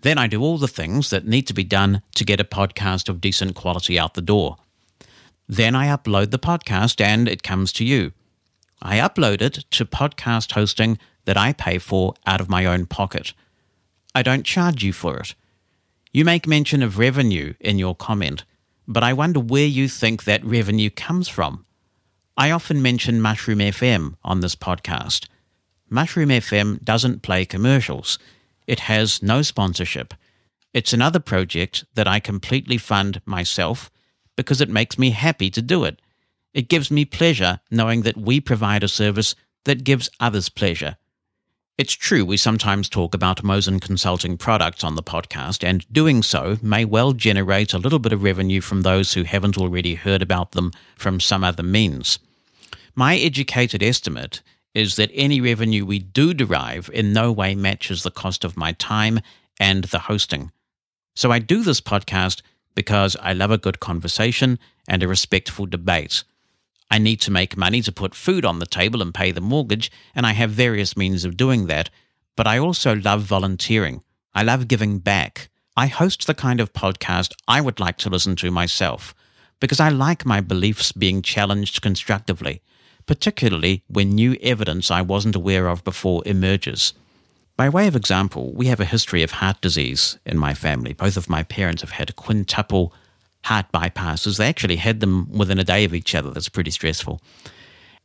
Then I do all the things that need to be done to get a podcast of decent quality out the door. Then I upload the podcast and it comes to you. I upload it to podcast hosting that I pay for out of my own pocket. I don't charge you for it. You make mention of revenue in your comment, but I wonder where you think that revenue comes from. I often mention Mushroom FM on this podcast. Mushroom FM doesn't play commercials. It has no sponsorship. It's another project that I completely fund myself because it makes me happy to do it. It gives me pleasure knowing that we provide a service that gives others pleasure. It's true we sometimes talk about Mosen Consulting products on the podcast, and doing so may well generate a little bit of revenue from those who haven't already heard about them from some other means. My educated estimate is that any revenue we do derive in no way matches the cost of my time and the hosting. So I do this podcast because I love a good conversation and a respectful debate. I need to make money to put food on the table and pay the mortgage, and I have various means of doing that. But I also love volunteering. I love giving back. I host the kind of podcast I would like to listen to myself because I like my beliefs being challenged constructively, particularly when new evidence I wasn't aware of before emerges. By way of example, we have a history of heart disease in my family. Both of my parents have had quintuple heart bypasses. They actually had them within a day of each other. That's pretty stressful.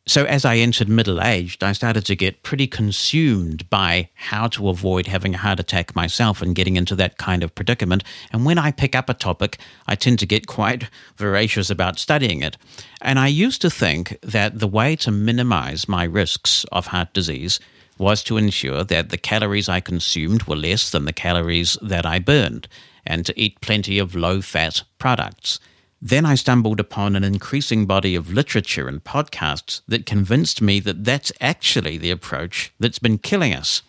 So, as I entered middle aged, I started to get pretty consumed by how to avoid having a heart attack myself and getting into that kind of predicament. And when I pick up a topic, I tend to get [LAUGHS] quite voracious about studying it. And I used to think that the way to minimize my risks of heart disease was to ensure that the calories I consumed were less than the calories that I burned and to eat plenty of low fat products. Then I stumbled upon an increasing body of literature and podcasts that convinced me that that's actually the approach that's been killing us.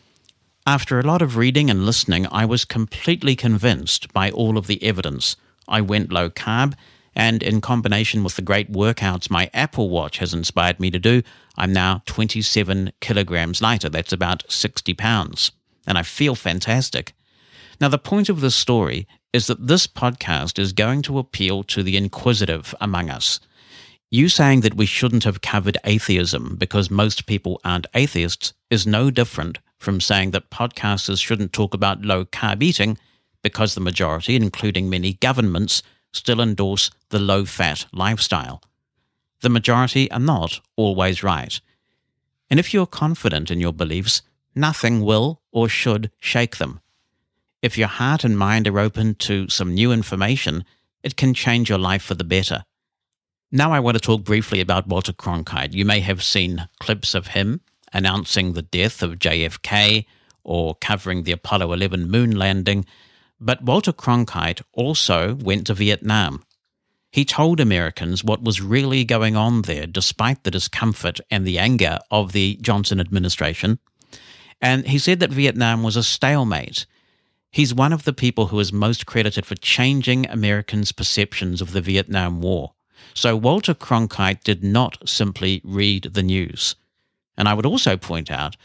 After a lot of reading and listening, I was completely convinced by all of the evidence. I went low carb, and in combination with the great workouts my Apple Watch has inspired me to do, I'm now 27 kilograms lighter. That's about 60 pounds. And I feel fantastic. Now, the point of this story is that this podcast is going to appeal to the inquisitive among us. You saying that we shouldn't have covered atheism because most people aren't atheists is no different from saying that podcasters shouldn't talk about low carb eating because the majority, including many governments, still endorse the low fat lifestyle. The majority are not always right. And if you're confident in your beliefs, nothing will or should shake them. If your heart and mind are open to some new information, it can change your life for the better. Now, I want to talk briefly about Walter Cronkite. You may have seen clips of him announcing the death of JFK or covering the Apollo 11 moon landing, but Walter Cronkite also went to Vietnam. He told Americans what was really going on there, despite the discomfort and the anger of the Johnson administration. And he said that Vietnam was a stalemate He's one of the people who is most credited for changing Americans' perceptions of the Vietnam War. So Walter Cronkite did not simply read the news. And I would also point out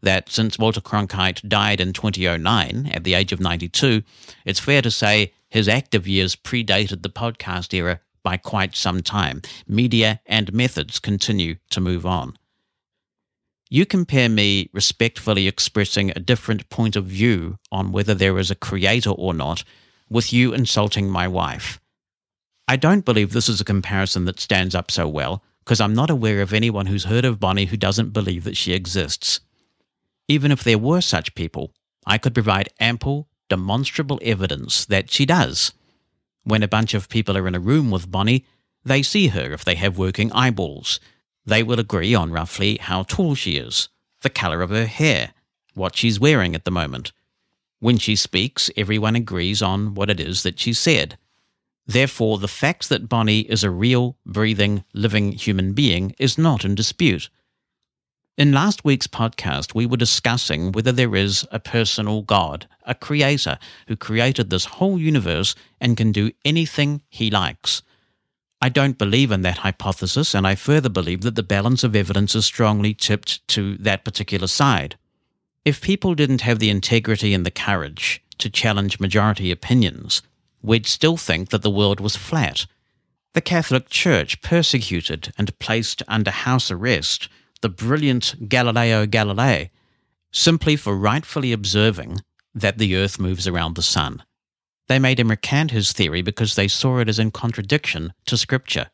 that since Walter Cronkite died in 2009 at the age of 92, it's fair to say his active years predated the podcast era by quite some time. Media and methods continue to move on. You compare me respectfully expressing a different point of view on whether there is a creator or not with you insulting my wife. I don't believe this is a comparison that stands up so well because I'm not aware of anyone who's heard of Bonnie who doesn't believe that she exists. Even if there were such people, I could provide ample, demonstrable evidence that she does. When a bunch of people are in a room with Bonnie, they see her if they have working eyeballs they will agree on roughly how tall she is, the colour of her hair, what she's wearing at the moment. When she speaks, everyone agrees on what it is that she said. Therefore, the fact that Bonnie is a real, breathing, living human being is not in dispute. In last week's podcast, we were discussing whether there is a personal God, a creator, who created this whole universe and can do anything he likes. I don't believe in that hypothesis, and I further believe that the balance of evidence is strongly tipped to that particular side. If people didn't have the integrity and the courage to challenge majority opinions, we'd still think that the world was flat. The Catholic Church persecuted and placed under house arrest the brilliant Galileo Galilei simply for rightfully observing that the earth moves around the sun. They made him recant his theory because they saw it as in contradiction to Scripture.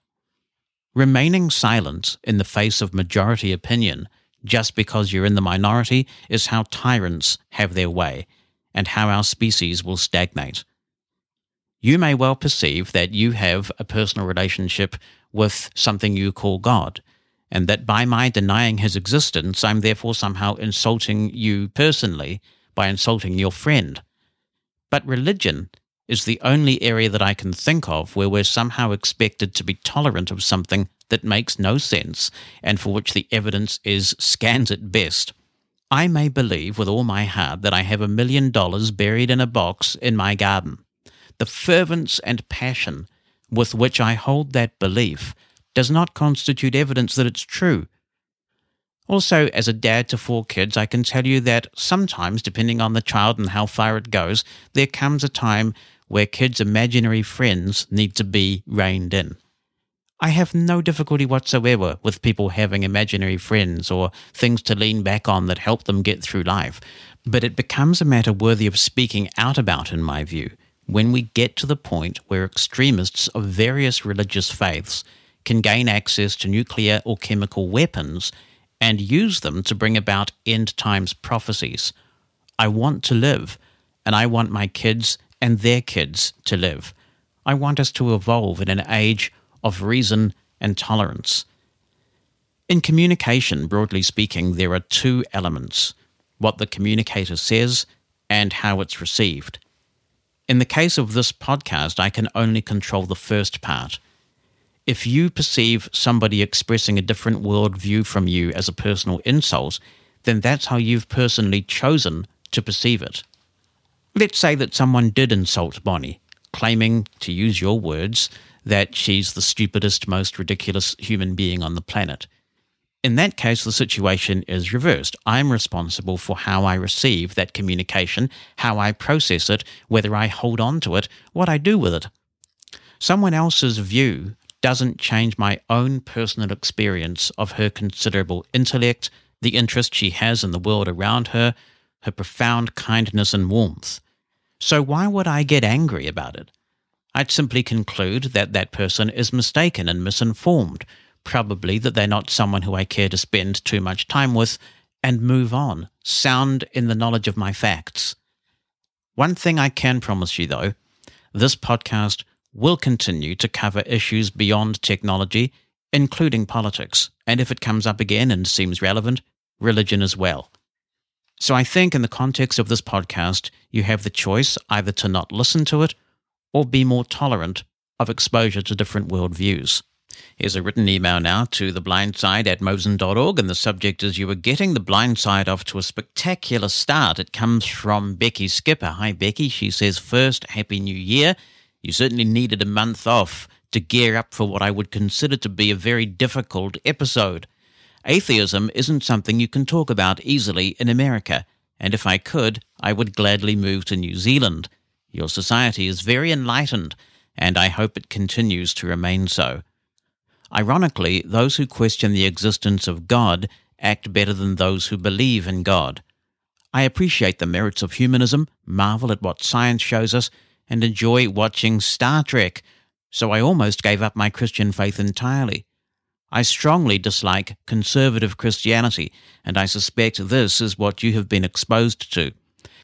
Remaining silent in the face of majority opinion just because you're in the minority is how tyrants have their way and how our species will stagnate. You may well perceive that you have a personal relationship with something you call God, and that by my denying his existence, I'm therefore somehow insulting you personally by insulting your friend. But religion is the only area that I can think of where we're somehow expected to be tolerant of something that makes no sense and for which the evidence is scant at best. I may believe with all my heart that I have a million dollars buried in a box in my garden. The fervence and passion with which I hold that belief does not constitute evidence that it's true. Also, as a dad to four kids, I can tell you that sometimes, depending on the child and how far it goes, there comes a time where kids' imaginary friends need to be reined in. I have no difficulty whatsoever with people having imaginary friends or things to lean back on that help them get through life, but it becomes a matter worthy of speaking out about, in my view, when we get to the point where extremists of various religious faiths can gain access to nuclear or chemical weapons and use them to bring about end times prophecies. I want to live, and I want my kids and their kids to live. I want us to evolve in an age of reason and tolerance. In communication, broadly speaking, there are two elements what the communicator says and how it's received. In the case of this podcast, I can only control the first part. If you perceive somebody expressing a different worldview from you as a personal insult, then that's how you've personally chosen to perceive it. Let's say that someone did insult Bonnie, claiming, to use your words, that she's the stupidest, most ridiculous human being on the planet. In that case, the situation is reversed. I'm responsible for how I receive that communication, how I process it, whether I hold on to it, what I do with it. Someone else's view doesn't change my own personal experience of her considerable intellect, the interest she has in the world around her, her profound kindness and warmth. So why would I get angry about it? I'd simply conclude that that person is mistaken and misinformed, probably that they're not someone who I care to spend too much time with, and move on, sound in the knowledge of my facts. One thing I can promise you, though this podcast will continue to cover issues beyond technology, including politics, and if it comes up again and seems relevant, religion as well. So I think in the context of this podcast, you have the choice either to not listen to it or be more tolerant of exposure to different worldviews. Here's a written email now to the theblindside at mosen.org, and the subject is You are getting the blind side off to a spectacular start. It comes from Becky Skipper. Hi, Becky. She says, First, Happy New Year. You certainly needed a month off to gear up for what I would consider to be a very difficult episode. Atheism isn't something you can talk about easily in America, and if I could, I would gladly move to New Zealand. Your society is very enlightened, and I hope it continues to remain so. Ironically, those who question the existence of God act better than those who believe in God. I appreciate the merits of humanism, marvel at what science shows us, and enjoy watching Star Trek, so I almost gave up my Christian faith entirely. I strongly dislike conservative Christianity, and I suspect this is what you have been exposed to.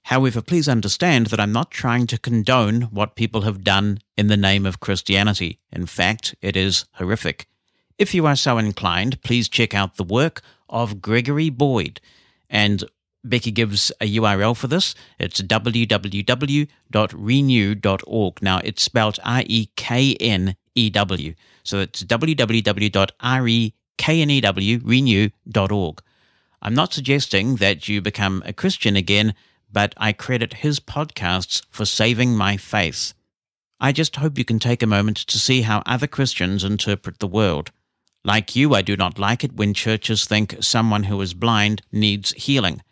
However, please understand that I'm not trying to condone what people have done in the name of Christianity. In fact, it is horrific. If you are so inclined, please check out the work of Gregory Boyd. And Becky gives a URL for this. It's www.reknew.org. Now, it's spelled R E K N E W. So it's www.reknew.org. I'm not suggesting that you become a Christian again, but I credit his podcasts for saving my faith. I just hope you can take a moment to see how other Christians interpret the world. Like you, I do not like it when churches think someone who is blind needs healing.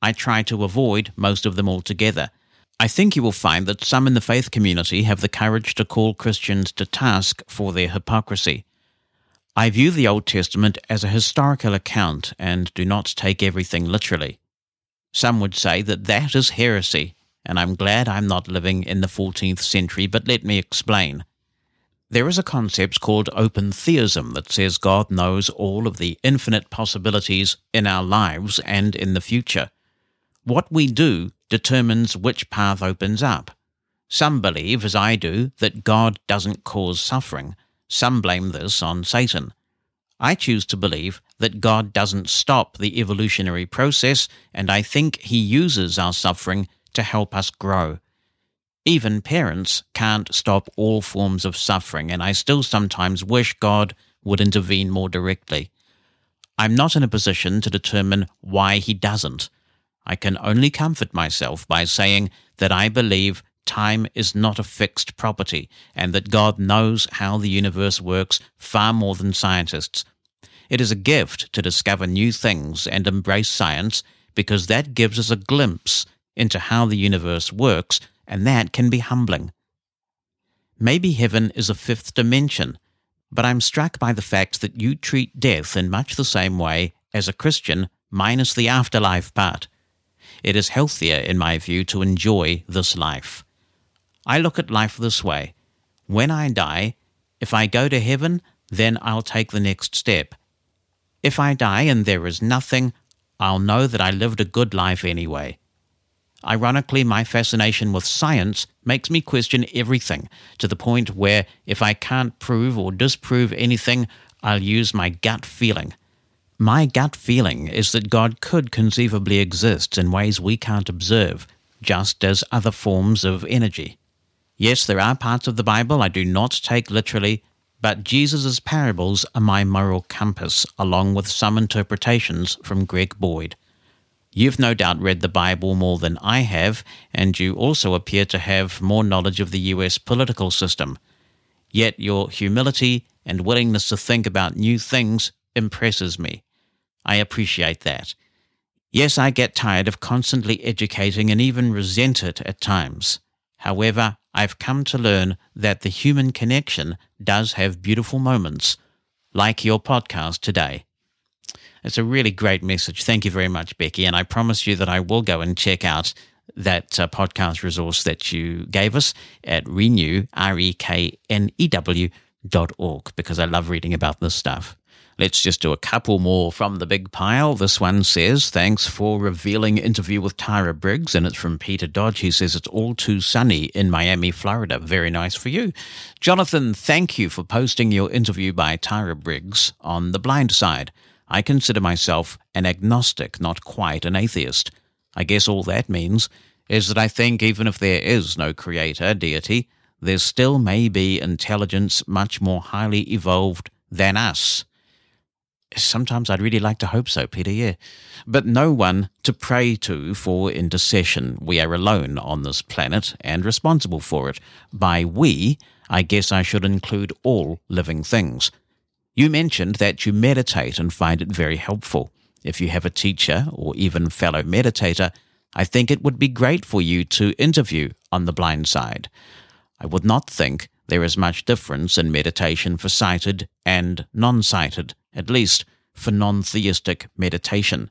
I try to avoid most of them altogether. I think you will find that some in the faith community have the courage to call Christians to task for their hypocrisy. I view the Old Testament as a historical account and do not take everything literally. Some would say that that is heresy, and I'm glad I'm not living in the 14th century, but let me explain. There is a concept called open theism that says God knows all of the infinite possibilities in our lives and in the future. What we do determines which path opens up. Some believe, as I do, that God doesn't cause suffering. Some blame this on Satan. I choose to believe that God doesn't stop the evolutionary process, and I think He uses our suffering to help us grow. Even parents can't stop all forms of suffering, and I still sometimes wish God would intervene more directly. I'm not in a position to determine why He doesn't. I can only comfort myself by saying that I believe time is not a fixed property and that God knows how the universe works far more than scientists. It is a gift to discover new things and embrace science because that gives us a glimpse into how the universe works, and that can be humbling. Maybe heaven is a fifth dimension, but I'm struck by the fact that you treat death in much the same way as a Christian, minus the afterlife part. It is healthier, in my view, to enjoy this life. I look at life this way when I die, if I go to heaven, then I'll take the next step. If I die and there is nothing, I'll know that I lived a good life anyway. Ironically, my fascination with science makes me question everything to the point where if I can't prove or disprove anything, I'll use my gut feeling. My gut feeling is that God could conceivably exist in ways we can't observe, just as other forms of energy. Yes, there are parts of the Bible I do not take literally, but Jesus' parables are my moral compass, along with some interpretations from Greg Boyd. You've no doubt read the Bible more than I have, and you also appear to have more knowledge of the US political system. Yet your humility and willingness to think about new things impresses me. I appreciate that. Yes, I get tired of constantly educating and even resent it at times. However, I've come to learn that the human connection does have beautiful moments, like your podcast today. It's a really great message. Thank you very much, Becky. And I promise you that I will go and check out that uh, podcast resource that you gave us at renew, R E K N E W dot org, because I love reading about this stuff. Let's just do a couple more from the big pile. This one says, Thanks for revealing interview with Tara Briggs. And it's from Peter Dodge. He says, It's all too sunny in Miami, Florida. Very nice for you. Jonathan, thank you for posting your interview by Tara Briggs on The Blind Side. I consider myself an agnostic, not quite an atheist. I guess all that means is that I think even if there is no creator, deity, there still may be intelligence much more highly evolved than us. Sometimes I'd really like to hope so, Peter, yeah. But no one to pray to for intercession. We are alone on this planet and responsible for it. By we, I guess I should include all living things. You mentioned that you meditate and find it very helpful. If you have a teacher or even fellow meditator, I think it would be great for you to interview on the blind side. I would not think there is much difference in meditation for sighted and non sighted, at least for non theistic meditation.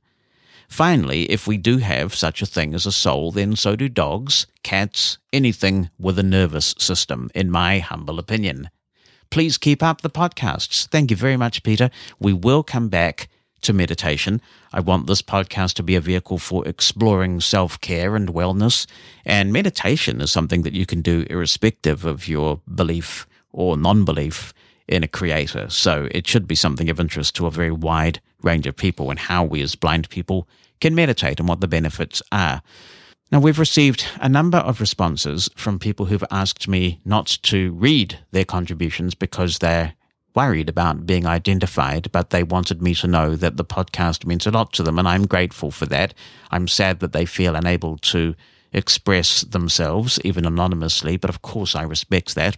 Finally, if we do have such a thing as a soul, then so do dogs, cats, anything with a nervous system, in my humble opinion. Please keep up the podcasts. Thank you very much, Peter. We will come back to meditation. I want this podcast to be a vehicle for exploring self care and wellness. And meditation is something that you can do irrespective of your belief or non belief in a creator. So it should be something of interest to a very wide range of people and how we as blind people can meditate and what the benefits are. Now, we've received a number of responses from people who've asked me not to read their contributions because they're worried about being identified, but they wanted me to know that the podcast means a lot to them, and I'm grateful for that. I'm sad that they feel unable to express themselves, even anonymously, but of course I respect that.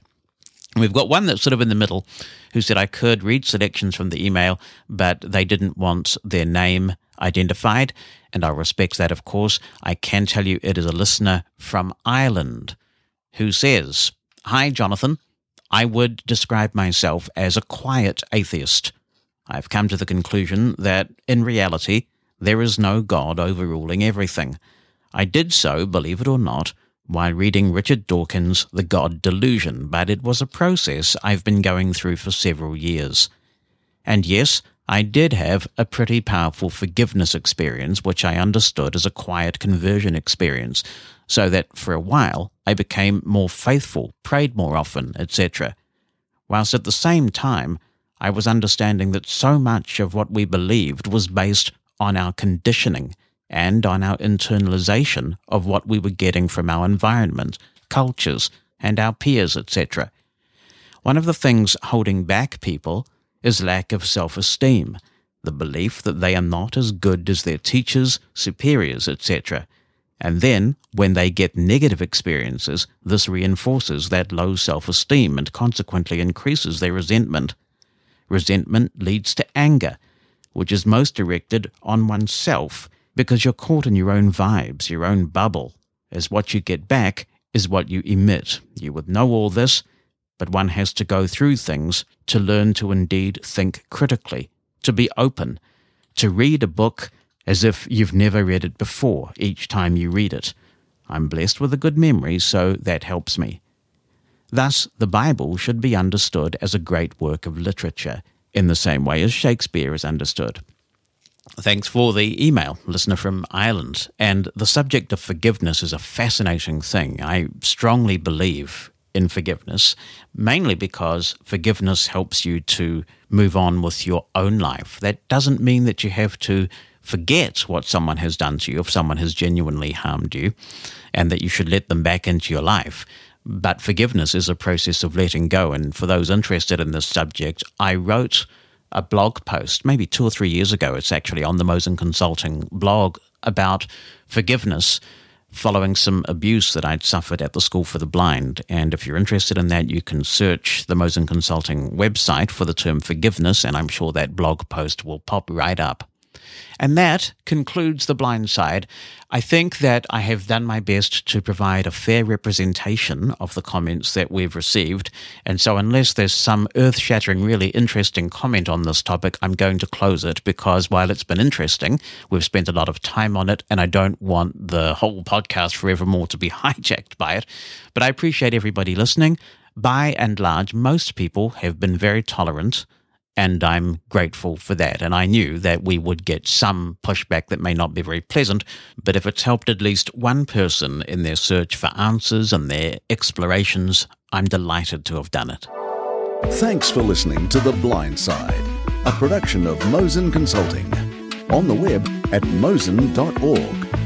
We've got one that's sort of in the middle who said I could read selections from the email, but they didn't want their name identified, and I respect that, of course. I can tell you it is a listener from Ireland who says, Hi, Jonathan. I would describe myself as a quiet atheist. I've come to the conclusion that, in reality, there is no God overruling everything. I did so, believe it or not, while reading Richard Dawkins' The God Delusion, but it was a process I've been going through for several years. And yes, I did have a pretty powerful forgiveness experience, which I understood as a quiet conversion experience, so that for a while I became more faithful, prayed more often, etc. Whilst at the same time, I was understanding that so much of what we believed was based on our conditioning and on our internalization of what we were getting from our environment, cultures, and our peers, etc. One of the things holding back people is lack of self esteem, the belief that they are not as good as their teachers, superiors, etc. And then, when they get negative experiences, this reinforces that low self esteem and consequently increases their resentment. Resentment leads to anger, which is most directed on oneself because you're caught in your own vibes, your own bubble, as what you get back is what you emit. You would know all this, but one has to go through things to learn to indeed think critically, to be open, to read a book as if you've never read it before each time you read it. I'm blessed with a good memory, so that helps me. Thus, the Bible should be understood as a great work of literature, in the same way as Shakespeare is understood. Thanks for the email, listener from Ireland. And the subject of forgiveness is a fascinating thing. I strongly believe in forgiveness, mainly because forgiveness helps you to move on with your own life. That doesn't mean that you have to forget what someone has done to you if someone has genuinely harmed you and that you should let them back into your life. But forgiveness is a process of letting go. And for those interested in this subject, I wrote a blog post, maybe two or three years ago. It's actually on the Mosen Consulting blog about forgiveness following some abuse that I'd suffered at the School for the Blind. And if you're interested in that, you can search the Mosen Consulting website for the term forgiveness, and I'm sure that blog post will pop right up. And that concludes The Blind Side. I think that I have done my best to provide a fair representation of the comments that we've received. And so, unless there's some earth shattering, really interesting comment on this topic, I'm going to close it because while it's been interesting, we've spent a lot of time on it, and I don't want the whole podcast forevermore to be [LAUGHS] hijacked by it. But I appreciate everybody listening. By and large, most people have been very tolerant and I'm grateful for that. And I knew that we would get some pushback that may not be very pleasant, but if it's helped at least one person in their search for answers and their explorations, I'm delighted to have done it. Thanks for listening to The Blind Side, a production of Mosen Consulting. On the web at mosen.org.